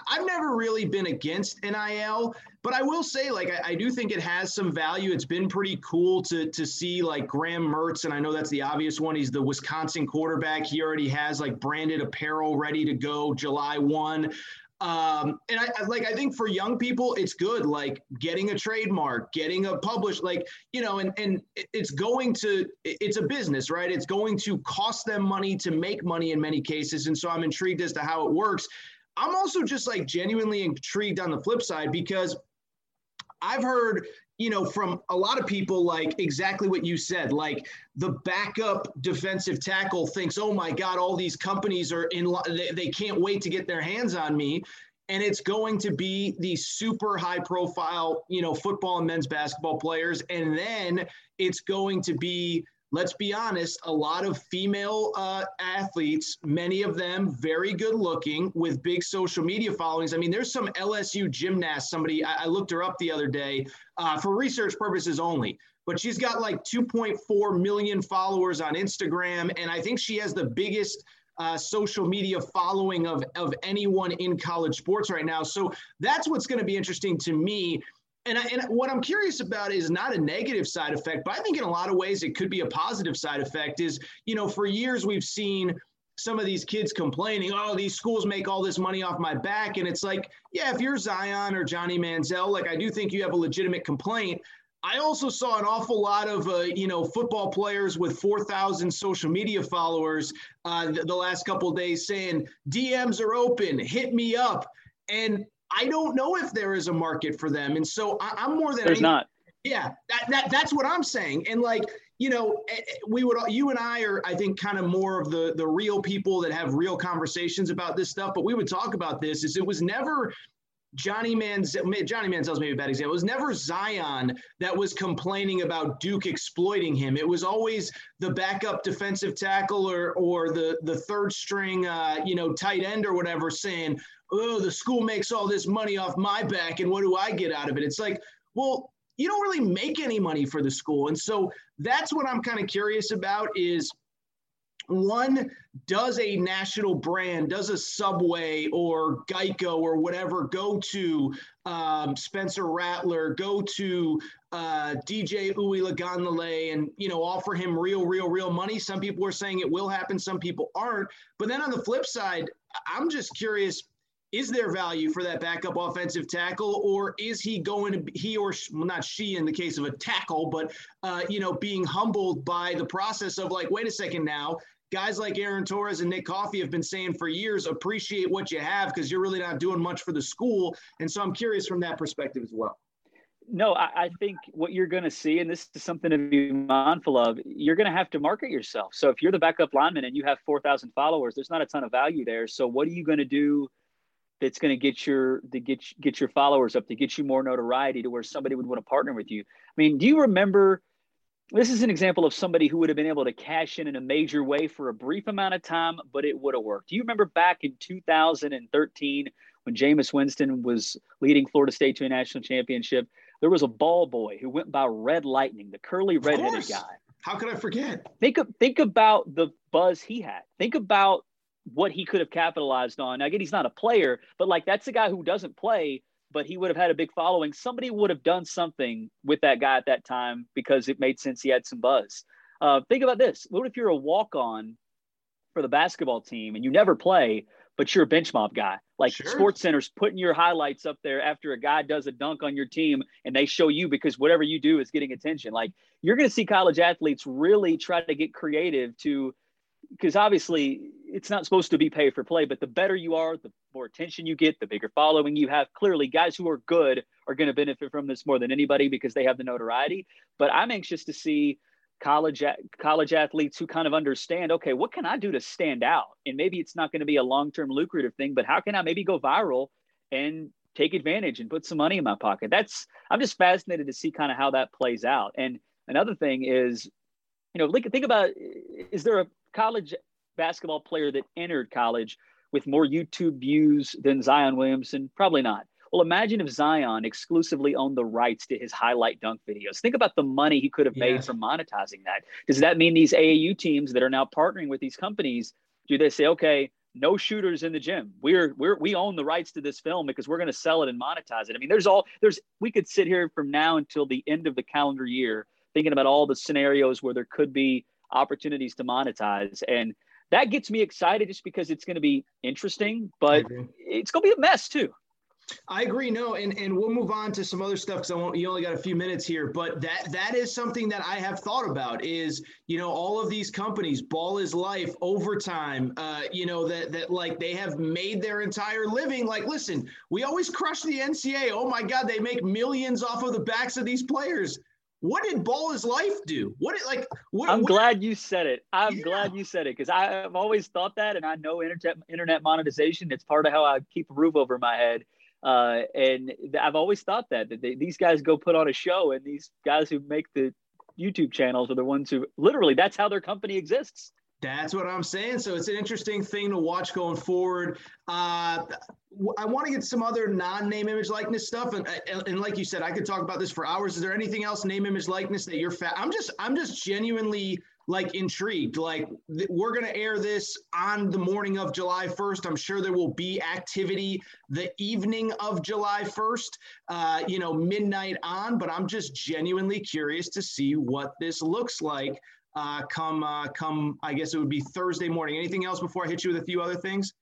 I've never really been against NIL, but I will say, like, I, I, do think it has some value. It's been pretty cool to to see like Graham Mertz, and I know that's the obvious one. He's the Wisconsin quarterback. He already has like branded apparel ready to go July one. Um, and I, I like I think for young people, it's good, like getting a trademark, getting a published, like you know, and and it's going to it's a business, right? It's going to cost them money to make money in many cases, and so I'm intrigued as to how it works. I'm also just like genuinely intrigued on the flip side because I've heard, you know, from a lot of people like exactly what you said. Like the backup defensive tackle thinks, oh my God, all these companies are in, they, they can't wait to get their hands on me. And it's going to be these super high profile, you know, football and men's basketball players. And then it's going to be let's be honest, a lot of female uh, athletes, many of them very good looking with big social media followings. I mean, there's some LSU gymnast, somebody, I, I looked her up the other day uh, for research purposes only, but she's got like 2.4 million followers on Instagram. And I think she has the biggest uh, social media following of, of anyone in college sports right now. So that's what's going to be interesting to me and, I, and what I'm curious about is not a negative side effect, but I think in a lot of ways it could be a positive side effect. Is, you know, for years we've seen some of these kids complaining, oh, these schools make all this money off my back. And it's like, yeah, if you're Zion or Johnny Manziel, like I do think you have a legitimate complaint. I also saw an awful lot of, uh, you know, football players with 4,000 social media followers uh, the, the last couple days saying DMs are open, hit me up, and I don't know if there is a market for them. And so I, am more than there's not. Yeah, that, that that's what I'm saying. And like, you know, eh, eh, we would you and I are, I think, kind of more of the the real people that have real conversations about this stuff. But we would talk about this. Is it was never Johnny Manziel, Johnny Manziel's maybe a bad example. It was never Zion that was complaining about Duke exploiting him. It was always the backup defensive tackle or or the the third string, uh, you know, tight end or whatever, saying, "Oh, the school makes all this money off my back, and what do I get out of it?" It's like, well, you don't really make any money for the school. And so that's what I'm kind of curious about is one, does a national brand, does a Subway or Geico or whatever go to um, Spencer Rattler, go to uh, DJ Uiagalelei and, you know, offer him real, real, real money? Some people are saying it will happen. Some people aren't. But then on the flip side, I'm just curious is there value for that backup offensive tackle, or is he going to he or well, not she in the case of a tackle, but uh, you know being humbled by the process of like, wait a second now, guys like Aaron Torres and Nick Coffey have been saying for years, appreciate what you have because you're really not doing much for the school, and so I'm curious from that perspective as well. No, I, I think what you're going to see, and this is something to be mindful of, you're going to have to market yourself. So if you're the backup lineman and you have 4,000 followers, there's not a ton of value there. So what are you going to do? That's going to get your to get get your followers up to get you more notoriety to where somebody would want to partner with you. I mean, do you remember? This is an example of somebody who would have been able to cash in in a major way for a brief amount of time, but it would have worked. Do you remember back in 2013 when Jameis Winston was leading Florida State to a national championship? There was a ball boy who went by Red Lightning, the curly redheaded guy. How could I forget? Think of, think about the buzz he had. Think about what he could have capitalized on. Now, again, he's not a player, but like that's a guy who doesn't play, but he would have had a big following. Somebody would have done something with that guy at that time because it made sense. He had some buzz. Uh, think about this. What if you're a walk on for the basketball team and you never play, but you're a bench mob guy? Like sure. SportsCenter's putting your highlights up there after a guy does a dunk on your team and they show you because whatever you do is getting attention. Like you're going to see college athletes really try to get creative to because obviously it's not supposed to be pay for play, but the better you are, the more attention you get, the bigger following you have. Clearly, guys who are good are going to benefit from this more than anybody because they have the notoriety. But I'm anxious to see college college athletes who kind of understand, okay, what can I do to stand out? And maybe it's not going to be a long-term lucrative thing, but how can I maybe go viral and take advantage and put some money in my pocket? That's I'm just fascinated to see kind of how that plays out. And another thing is, you know, think about is there a college basketball player that entered college with more YouTube views than Zion Williamson? Probably not. Well, imagine if Zion exclusively owned the rights to his highlight dunk videos. Think about the money he could have made from monetizing that. Does that mean these AAU teams that are now partnering with these companies, do they say, okay, no shooters in the gym. We're we're we own the rights to this film because we're going to sell it and monetize it. I mean, there's all there's we could sit here from now until the end of the calendar year thinking about all the scenarios where there could be opportunities to monetize. And that gets me excited just because it's going to be interesting, but it's going to be a mess too. I agree. No, and and we'll move on to some other stuff because I won't. You only got a few minutes here, but that that is something that I have thought about. Is you know all of these companies, Ball is Life, Overtime. Uh, you know that that like they have made their entire living. Like, listen, we always crush the NCA. Oh my God, they make millions off of the backs of these players. What did Ball is Life do? What did like? What, I'm what, glad you said it. I'm yeah. glad you said it because I've always thought that, and I know internet internet monetization. It's part of how I keep a roof over my head. Uh, and I've always thought that that they, these guys go put on a show, and these guys who make the YouTube channels are the ones who literally that's how their company exists. That's what I'm saying. So it's an interesting thing to watch going forward. Uh, I want to get some other non-name image likeness stuff, and, and like you said, I could talk about this for hours. Is there anything else name image likeness that you're fat? I'm just I'm just genuinely like intrigued. Like th- we're gonna air this on the morning of July 1st. I'm sure there will be activity the evening of July 1st. Uh, you know, midnight on. But I'm just genuinely curious to see what this looks like uh, come uh, come I guess it would be Thursday morning. Anything else before I hit you with a few other things?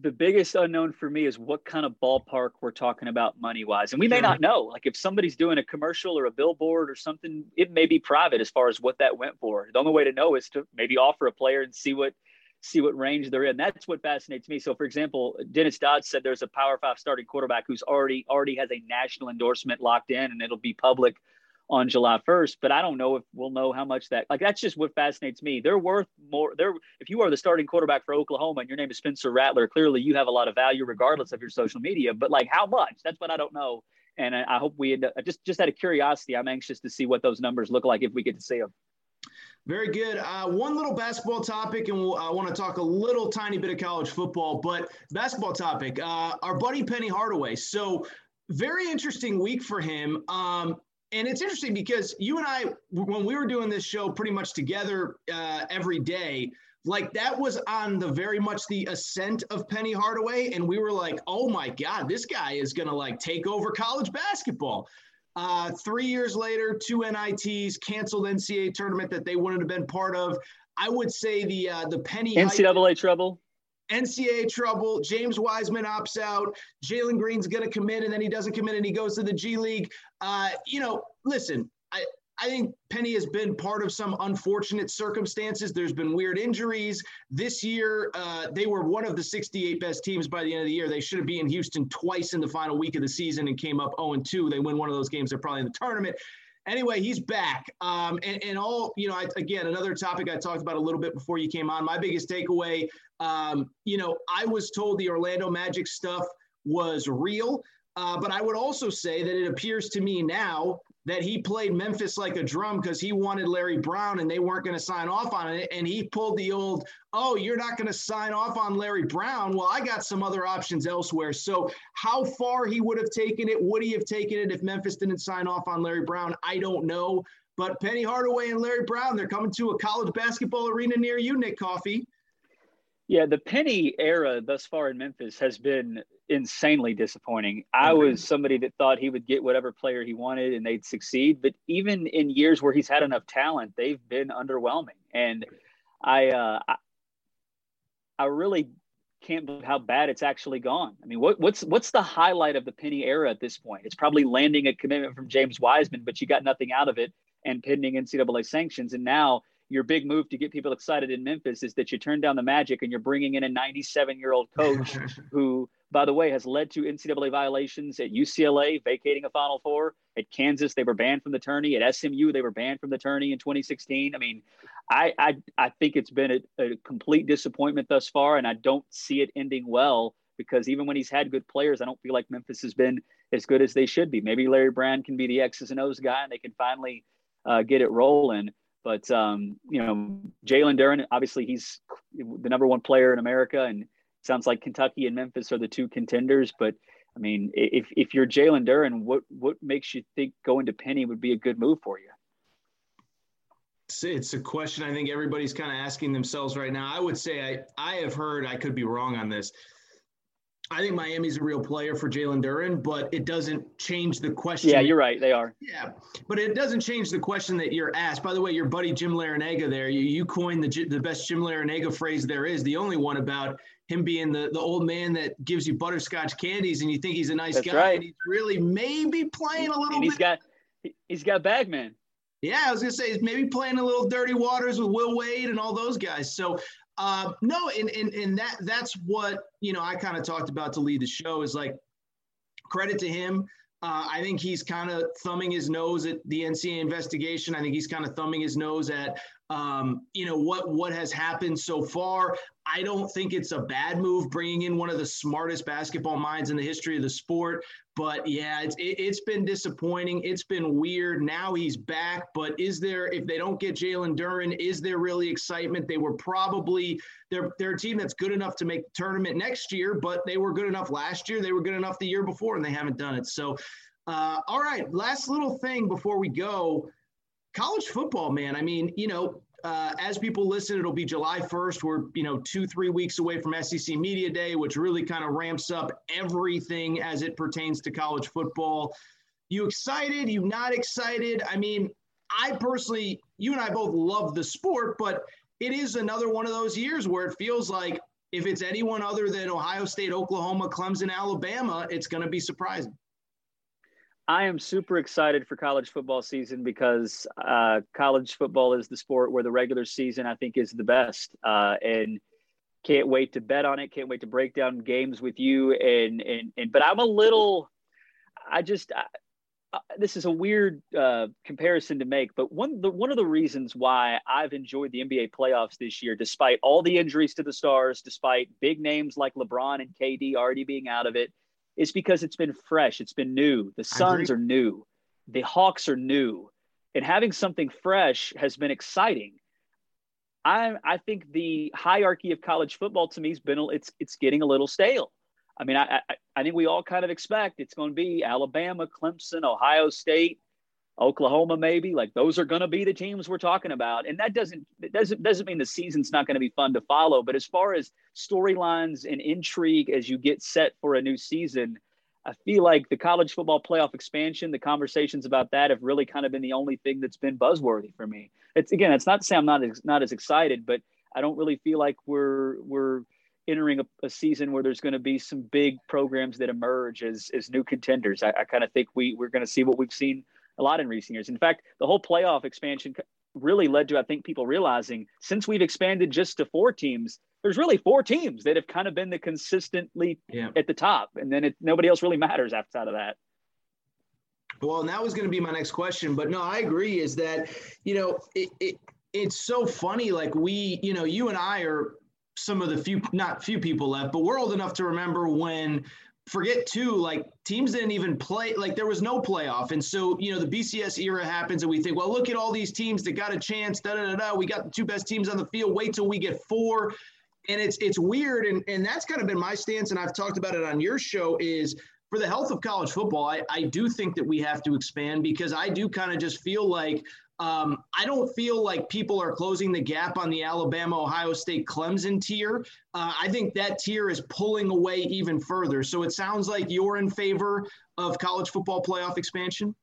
the biggest unknown for me is what kind of ballpark we're talking about money wise. And we may not know. Like if somebody's doing a commercial or a billboard or something, it may be private as far as what that went for. The only way to know is to maybe offer a player and see what see what range they're in. That's what fascinates me. So for example, Dennis Dodd said there's a power five starting quarterback who's already already has a national endorsement locked in and it'll be public on July 1st, but I don't know if we'll know how much that like that's just what fascinates me. They're worth more. They're if you are the starting quarterback for Oklahoma and your name is Spencer Rattler, clearly you have a lot of value regardless of your social media. But like how much? That's what I don't know. And I, I hope we end up, just just out of curiosity, I'm anxious to see what those numbers look like if we get to see them. Very good. Uh, one little basketball topic, and we'll, I want to talk a little tiny bit of college football, but basketball topic. Uh, our buddy Penny Hardaway. So, very interesting week for him. Um, and it's interesting because you and I, when we were doing this show pretty much together uh, every day, like that was on the very much the ascent of Penny Hardaway. And we were like, oh my God, this guy is going to like take over college basketball. Uh, three years later, two NITs, canceled NCAA tournament that they wouldn't have been part of. I would say the uh, the Penny NCAA hype, trouble. NCAA trouble. James Wiseman opts out. Jalen Green's going to commit, and then he doesn't commit, and he goes to the G League. Uh, you know, listen, I, I think Penny has been part of some unfortunate circumstances. There's been weird injuries. This year, uh, they were one of the 68 best teams by the end of the year. They should have been in Houston twice in the final week of the season and came up 0 2. They win one of those games, they're probably in the tournament. Anyway, he's back. Um, and, and all, you know, I, again, another topic I talked about a little bit before you came on. My biggest takeaway um, you know, I was told the Orlando Magic stuff was real, uh, but I would also say that it appears to me now that he played Memphis like a drum because he wanted Larry Brown and they weren't going to sign off on it. And he pulled the old, oh, you're not going to sign off on Larry Brown. Well, I got some other options elsewhere. So, how far he would have taken it, would he have taken it if Memphis didn't sign off on Larry Brown? I don't know. But Penny Hardaway and Larry Brown, they're coming to a college basketball arena near you, Nick Coffey. Yeah, the Penny era thus far in Memphis has been insanely disappointing. I was somebody that thought he would get whatever player he wanted and they'd succeed, but even in years where he's had enough talent, they've been underwhelming. And I, uh, I, I really can't believe how bad it's actually gone. I mean, what, what's what's the highlight of the Penny era at this point? It's probably landing a commitment from James Wiseman, but you got nothing out of it, and pending NCAA sanctions, and now your big move to get people excited in Memphis is that you turn down the Magic and you're bringing in a 97 year old coach (laughs) who, by the way, has led to NCAA violations at UCLA, vacating a Final Four. At Kansas, they were banned from the tourney. At SMU, they were banned from the tourney in 2016. I mean, I I, I think it's been a, a complete disappointment thus far, and I don't see it ending well because even when he's had good players, I don't feel like Memphis has been as good as they should be. Maybe Larry Brown can be the X's and O's guy, and they can finally uh, get it rolling. But um, you know, Jalen Duren, obviously he's the number one player in America, and sounds like Kentucky and Memphis are the two contenders. But I mean, if if you're Jalen Duren, what what makes you think going to Penny would be a good move for you? It's a question I think everybody's kind of asking themselves right now. I would say I I have heard I could be wrong on this I think Miami's a real player for Jalen Duren, but it doesn't change the question. Yeah, you're right. They are. Yeah, but it doesn't change the question that you're asked. By the way, your buddy Jim Larrañaga there, you, you coined the the best Jim Larrañaga phrase there is, the only one about him being the, the old man that gives you butterscotch candies and you think he's a nice That's guy. Right. And he's really maybe playing a little and he's bit. got he's got Bagman. Yeah, I was gonna say he's maybe playing a little dirty waters with Will Wade and all those guys. So uh, no, and, and and that that's what you know I kind of talked about to lead the show is like credit to him. Uh, I think he's kind of thumbing his nose at the NCAA investigation. I think he's kind of thumbing his nose at um, you know what what has happened so far. I don't think it's a bad move bringing in one of the smartest basketball minds in the history of the sport. But yeah, it's it, has been disappointing. It's been weird. Now he's back, but is there if they don't get Jalen Duren, is there really excitement? They were probably they're they're a team that's good enough to make the tournament next year, but they were good enough last year. They were good enough the year before, and they haven't done it. So, uh, all right, last little thing before we go college football, man. I mean, you know, uh, as people listen, it'll be July 1st. We're, you know, two, three weeks away from SEC Media Day, which really kind of ramps up everything as it pertains to college football. You excited? You not excited? I mean, I personally, you and I both love the sport, but it is another one of those years where it feels like if it's anyone other than Ohio State, Oklahoma, Clemson, Alabama, it's going to be surprising. I am super excited for college football season because uh, college football is the sport where the regular season I think is the best, uh, and can't wait to bet on it. Can't wait to break down games with you. And and and but I'm a little, I just I, this is a weird uh, comparison to make, but one the one of the reasons why I've enjoyed the NBA playoffs this year, despite all the injuries to the stars, despite big names like LeBron and KD already being out of it is because it's been fresh, it's been new. The Suns are new, the Hawks are new, and having something fresh has been exciting. I I think the hierarchy of college football to me has been it's it's getting a little stale. I mean, I, I, I think we all kind of expect it's going to be Alabama, Clemson, Ohio State, Oklahoma, maybe. Like those are going to be the teams we're talking about, and that doesn't doesn't doesn't mean the season's not going to be fun to follow. But as far as storylines and intrigue as you get set for a new season, I feel like the college football playoff expansion, the conversations about that have really kind of been the only thing that's been buzzworthy for me. It's again, it's not to say I'm not as, not as excited, but I don't really feel like we're we're entering a, a season where there's going to be some big programs that emerge as as new contenders. I, I kind of think we we're going to see what we've seen a lot in recent years. In fact, the whole playoff expansion really led to, I think, people realizing since we've expanded just to four teams, there's really four teams that have kind of been the consistently yeah. at the top, and then it, nobody else really matters outside of that. Well, and that was going to be my next question, but no, I agree. Is that you know it, it it's so funny. Like we, you know, you and I are some of the few, not few people left, but we're old enough to remember when forget too, like teams didn't even play, like there was no playoff. And so, you know, the BCS era happens and we think, well, look at all these teams that got a chance, da da da da. We got the two best teams on the field. Wait till we get four. And it's it's weird. And and that's kind of been my stance, and I've talked about it on your show, is for the health of college football, I, I do think that we have to expand because I do kind of just feel like um, I don't feel like people are closing the gap on the Alabama, Ohio State, Clemson tier. Uh, I think that tier is pulling away even further. So it sounds like you're in favor of college football playoff expansion.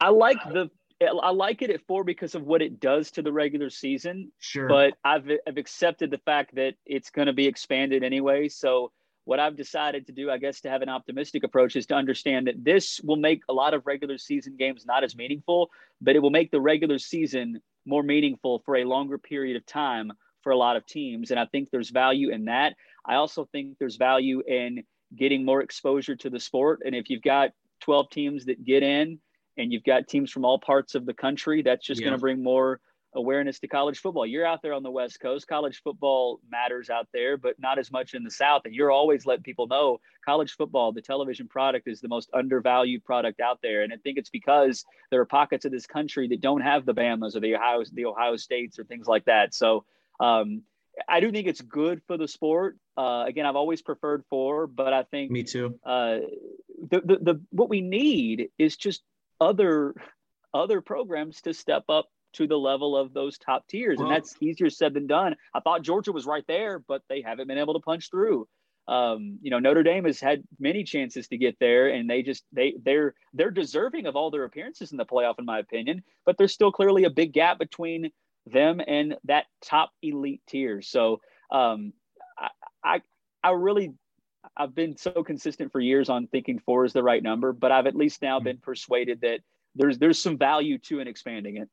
I like the I like it at four because of what it does to the regular season. Sure. But I've I've accepted the fact that it's going to be expanded anyway. So what I've decided to do, I guess, to have an optimistic approach is to understand that this will make a lot of regular season games not as meaningful, but it will make the regular season more meaningful for a longer period of time for a lot of teams. And I think there's value in that. I also think there's value in getting more exposure to the sport. And if you've got 12 teams that get in and you've got teams from all parts of the country, that's just yeah. going to bring more awareness to college football. You're out there on the West Coast. College football matters out there, but not as much in the South. And you're always letting people know college football, the television product, is the most undervalued product out there. And I think it's because there are pockets of this country that don't have the Bamas or the Ohio, the Ohio States or things like that. So um, I do think it's good for the sport. Uh, again, I've always preferred four, but I think me too. Uh, the, the the what we need is just other other programs to step up to the level of those top tiers. Well, and that's easier said than done. I thought Georgia was right there, but they haven't been able to punch through. Um, you know, Notre Dame has had many chances to get there, and they just they they're they're deserving of all their appearances in the playoff, in my opinion. But there's still clearly a big gap between them and that top elite tier. So um, I, I I really I've been so consistent for years on thinking four is the right number, but I've at least now hmm. been persuaded that there's there's some value to in expanding it.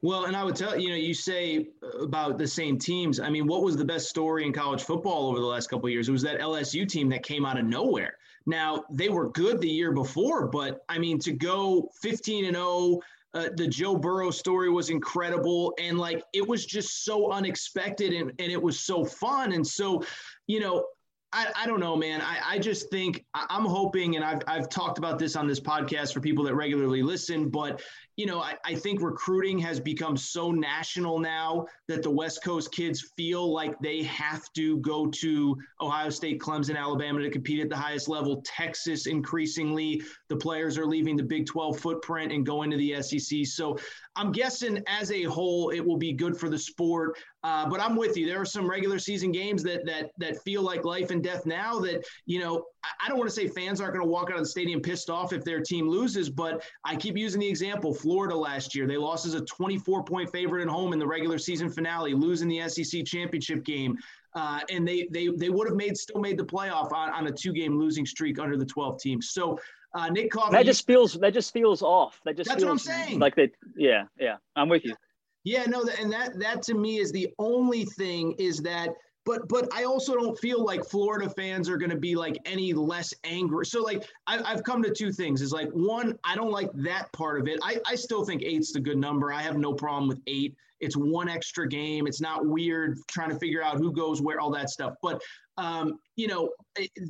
Well, and I would tell you know you say about the same teams. I mean, what was the best story in college football over the last couple of years? It was that LSU team that came out of nowhere. Now they were good the year before, but I mean to go 15 and 0. Uh, the Joe Burrow story was incredible. And like, it was just so unexpected and, and it was so fun. And so, you know, I, I don't know, man. I, I just think I'm hoping, and I've, I've talked about this on this podcast for people that regularly listen, but you know, I, I think recruiting has become so national now that the West Coast kids feel like they have to go to Ohio State, Clemson, Alabama to compete at the highest level. Texas, increasingly, the players are leaving the Big 12 footprint and going to the SEC. So I'm guessing as a whole, it will be good for the sport. Uh, but I'm with you. There are some regular season games that that that feel like life and death now. That you know, I, I don't want to say fans aren't going to walk out of the stadium pissed off if their team loses, but I keep using the example Florida last year. They lost as a 24 point favorite at home in the regular season finale, losing the SEC championship game. Uh, and they they they would have made still made the playoff on, on a two game losing streak under the 12 teams. So uh, Nick Coffey, that just feels that just feels off. That just that's feels what I'm saying. Like that. Yeah, yeah. I'm with you. Yeah, no, and that that to me is the only thing is that but but I also don't feel like Florida fans are going to be like any less angry. So like I, have come to two things: is like one, I don't like that part of it. I, I still think eight's the good number. I have no problem with eight. It's one extra game. It's not weird trying to figure out who goes where, all that stuff. But um, you know,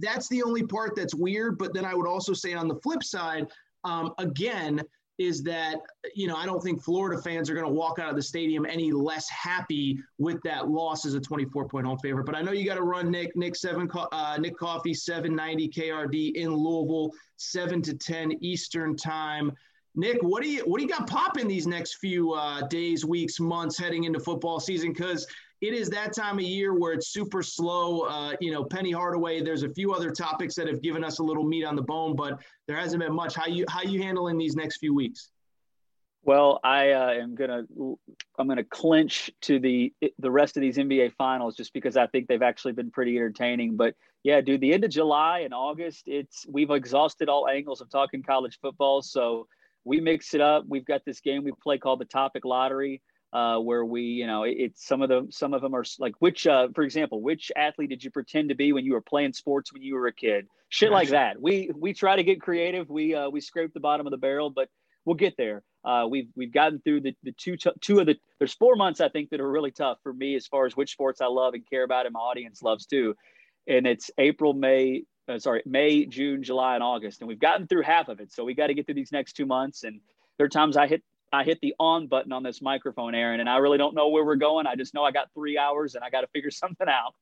that's the only part that's weird. But then I would also say on the flip side, um, again is that you know I don't think Florida fans are going to walk out of the stadium any less happy with that loss as a 24 point home favorite. But I know you got to run Nick Nick seven uh, Nick Coffey 790 KRD in Louisville seven to 10 Eastern time. Nick, what do you what do you got popping these next few uh, days, weeks, months heading into football season? Because it is that time of year where it's super slow. Uh, you know, Penny Hardaway. There's a few other topics that have given us a little meat on the bone, but there hasn't been much. How you how you handling these next few weeks? Well, I uh, am gonna I'm gonna clinch to the the rest of these NBA finals just because I think they've actually been pretty entertaining. But yeah, dude, the end of July and August, it's we've exhausted all angles of talking college football, so we mix it up. We've got this game we play called the Topic Lottery uh, where we, you know, it, it's some of them. Some of them are like which, uh, for example, which athlete did you pretend to be when you were playing sports when you were a kid? Shit like that. We we try to get creative. We uh, we scrape the bottom of the barrel, but we'll get there. Uh, we've we've gotten through the the two two of the there's four months I think that are really tough for me as far as which sports I love and care about and my audience loves too, and it's April, May, uh, sorry, May, June, July, and August, and we've gotten through half of it. So we got to get through these next two months. And there are times I hit I hit the on button on this microphone, Aaron, and I really don't know where we're going. I just know I got three hours and I got to figure (laughs) something out.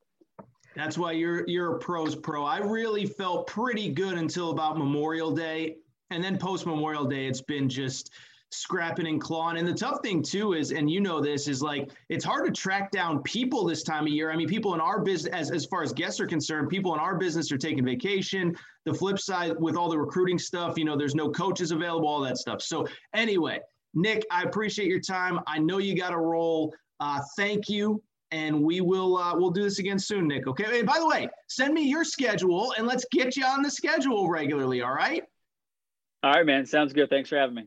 That's why you're you're a pros pro. I really felt pretty good until about Memorial Day, and then post Memorial Day, it's been just scrapping and clawing. And the tough thing too is, and you know this, is like it's hard to track down people this time of year. I mean, people in our business, as as far as guests are concerned, people in our business are taking vacation. The flip side, with all the recruiting stuff, you know, there's no coaches available, all that stuff. So anyway, Nick, I appreciate your time. I know you got a roll. Uh, thank you, and we will uh, we'll do this again soon, Nick. Okay. And by the way, send me your schedule, and let's get you on the schedule regularly. All right. All right, man. Sounds good. Thanks for having me.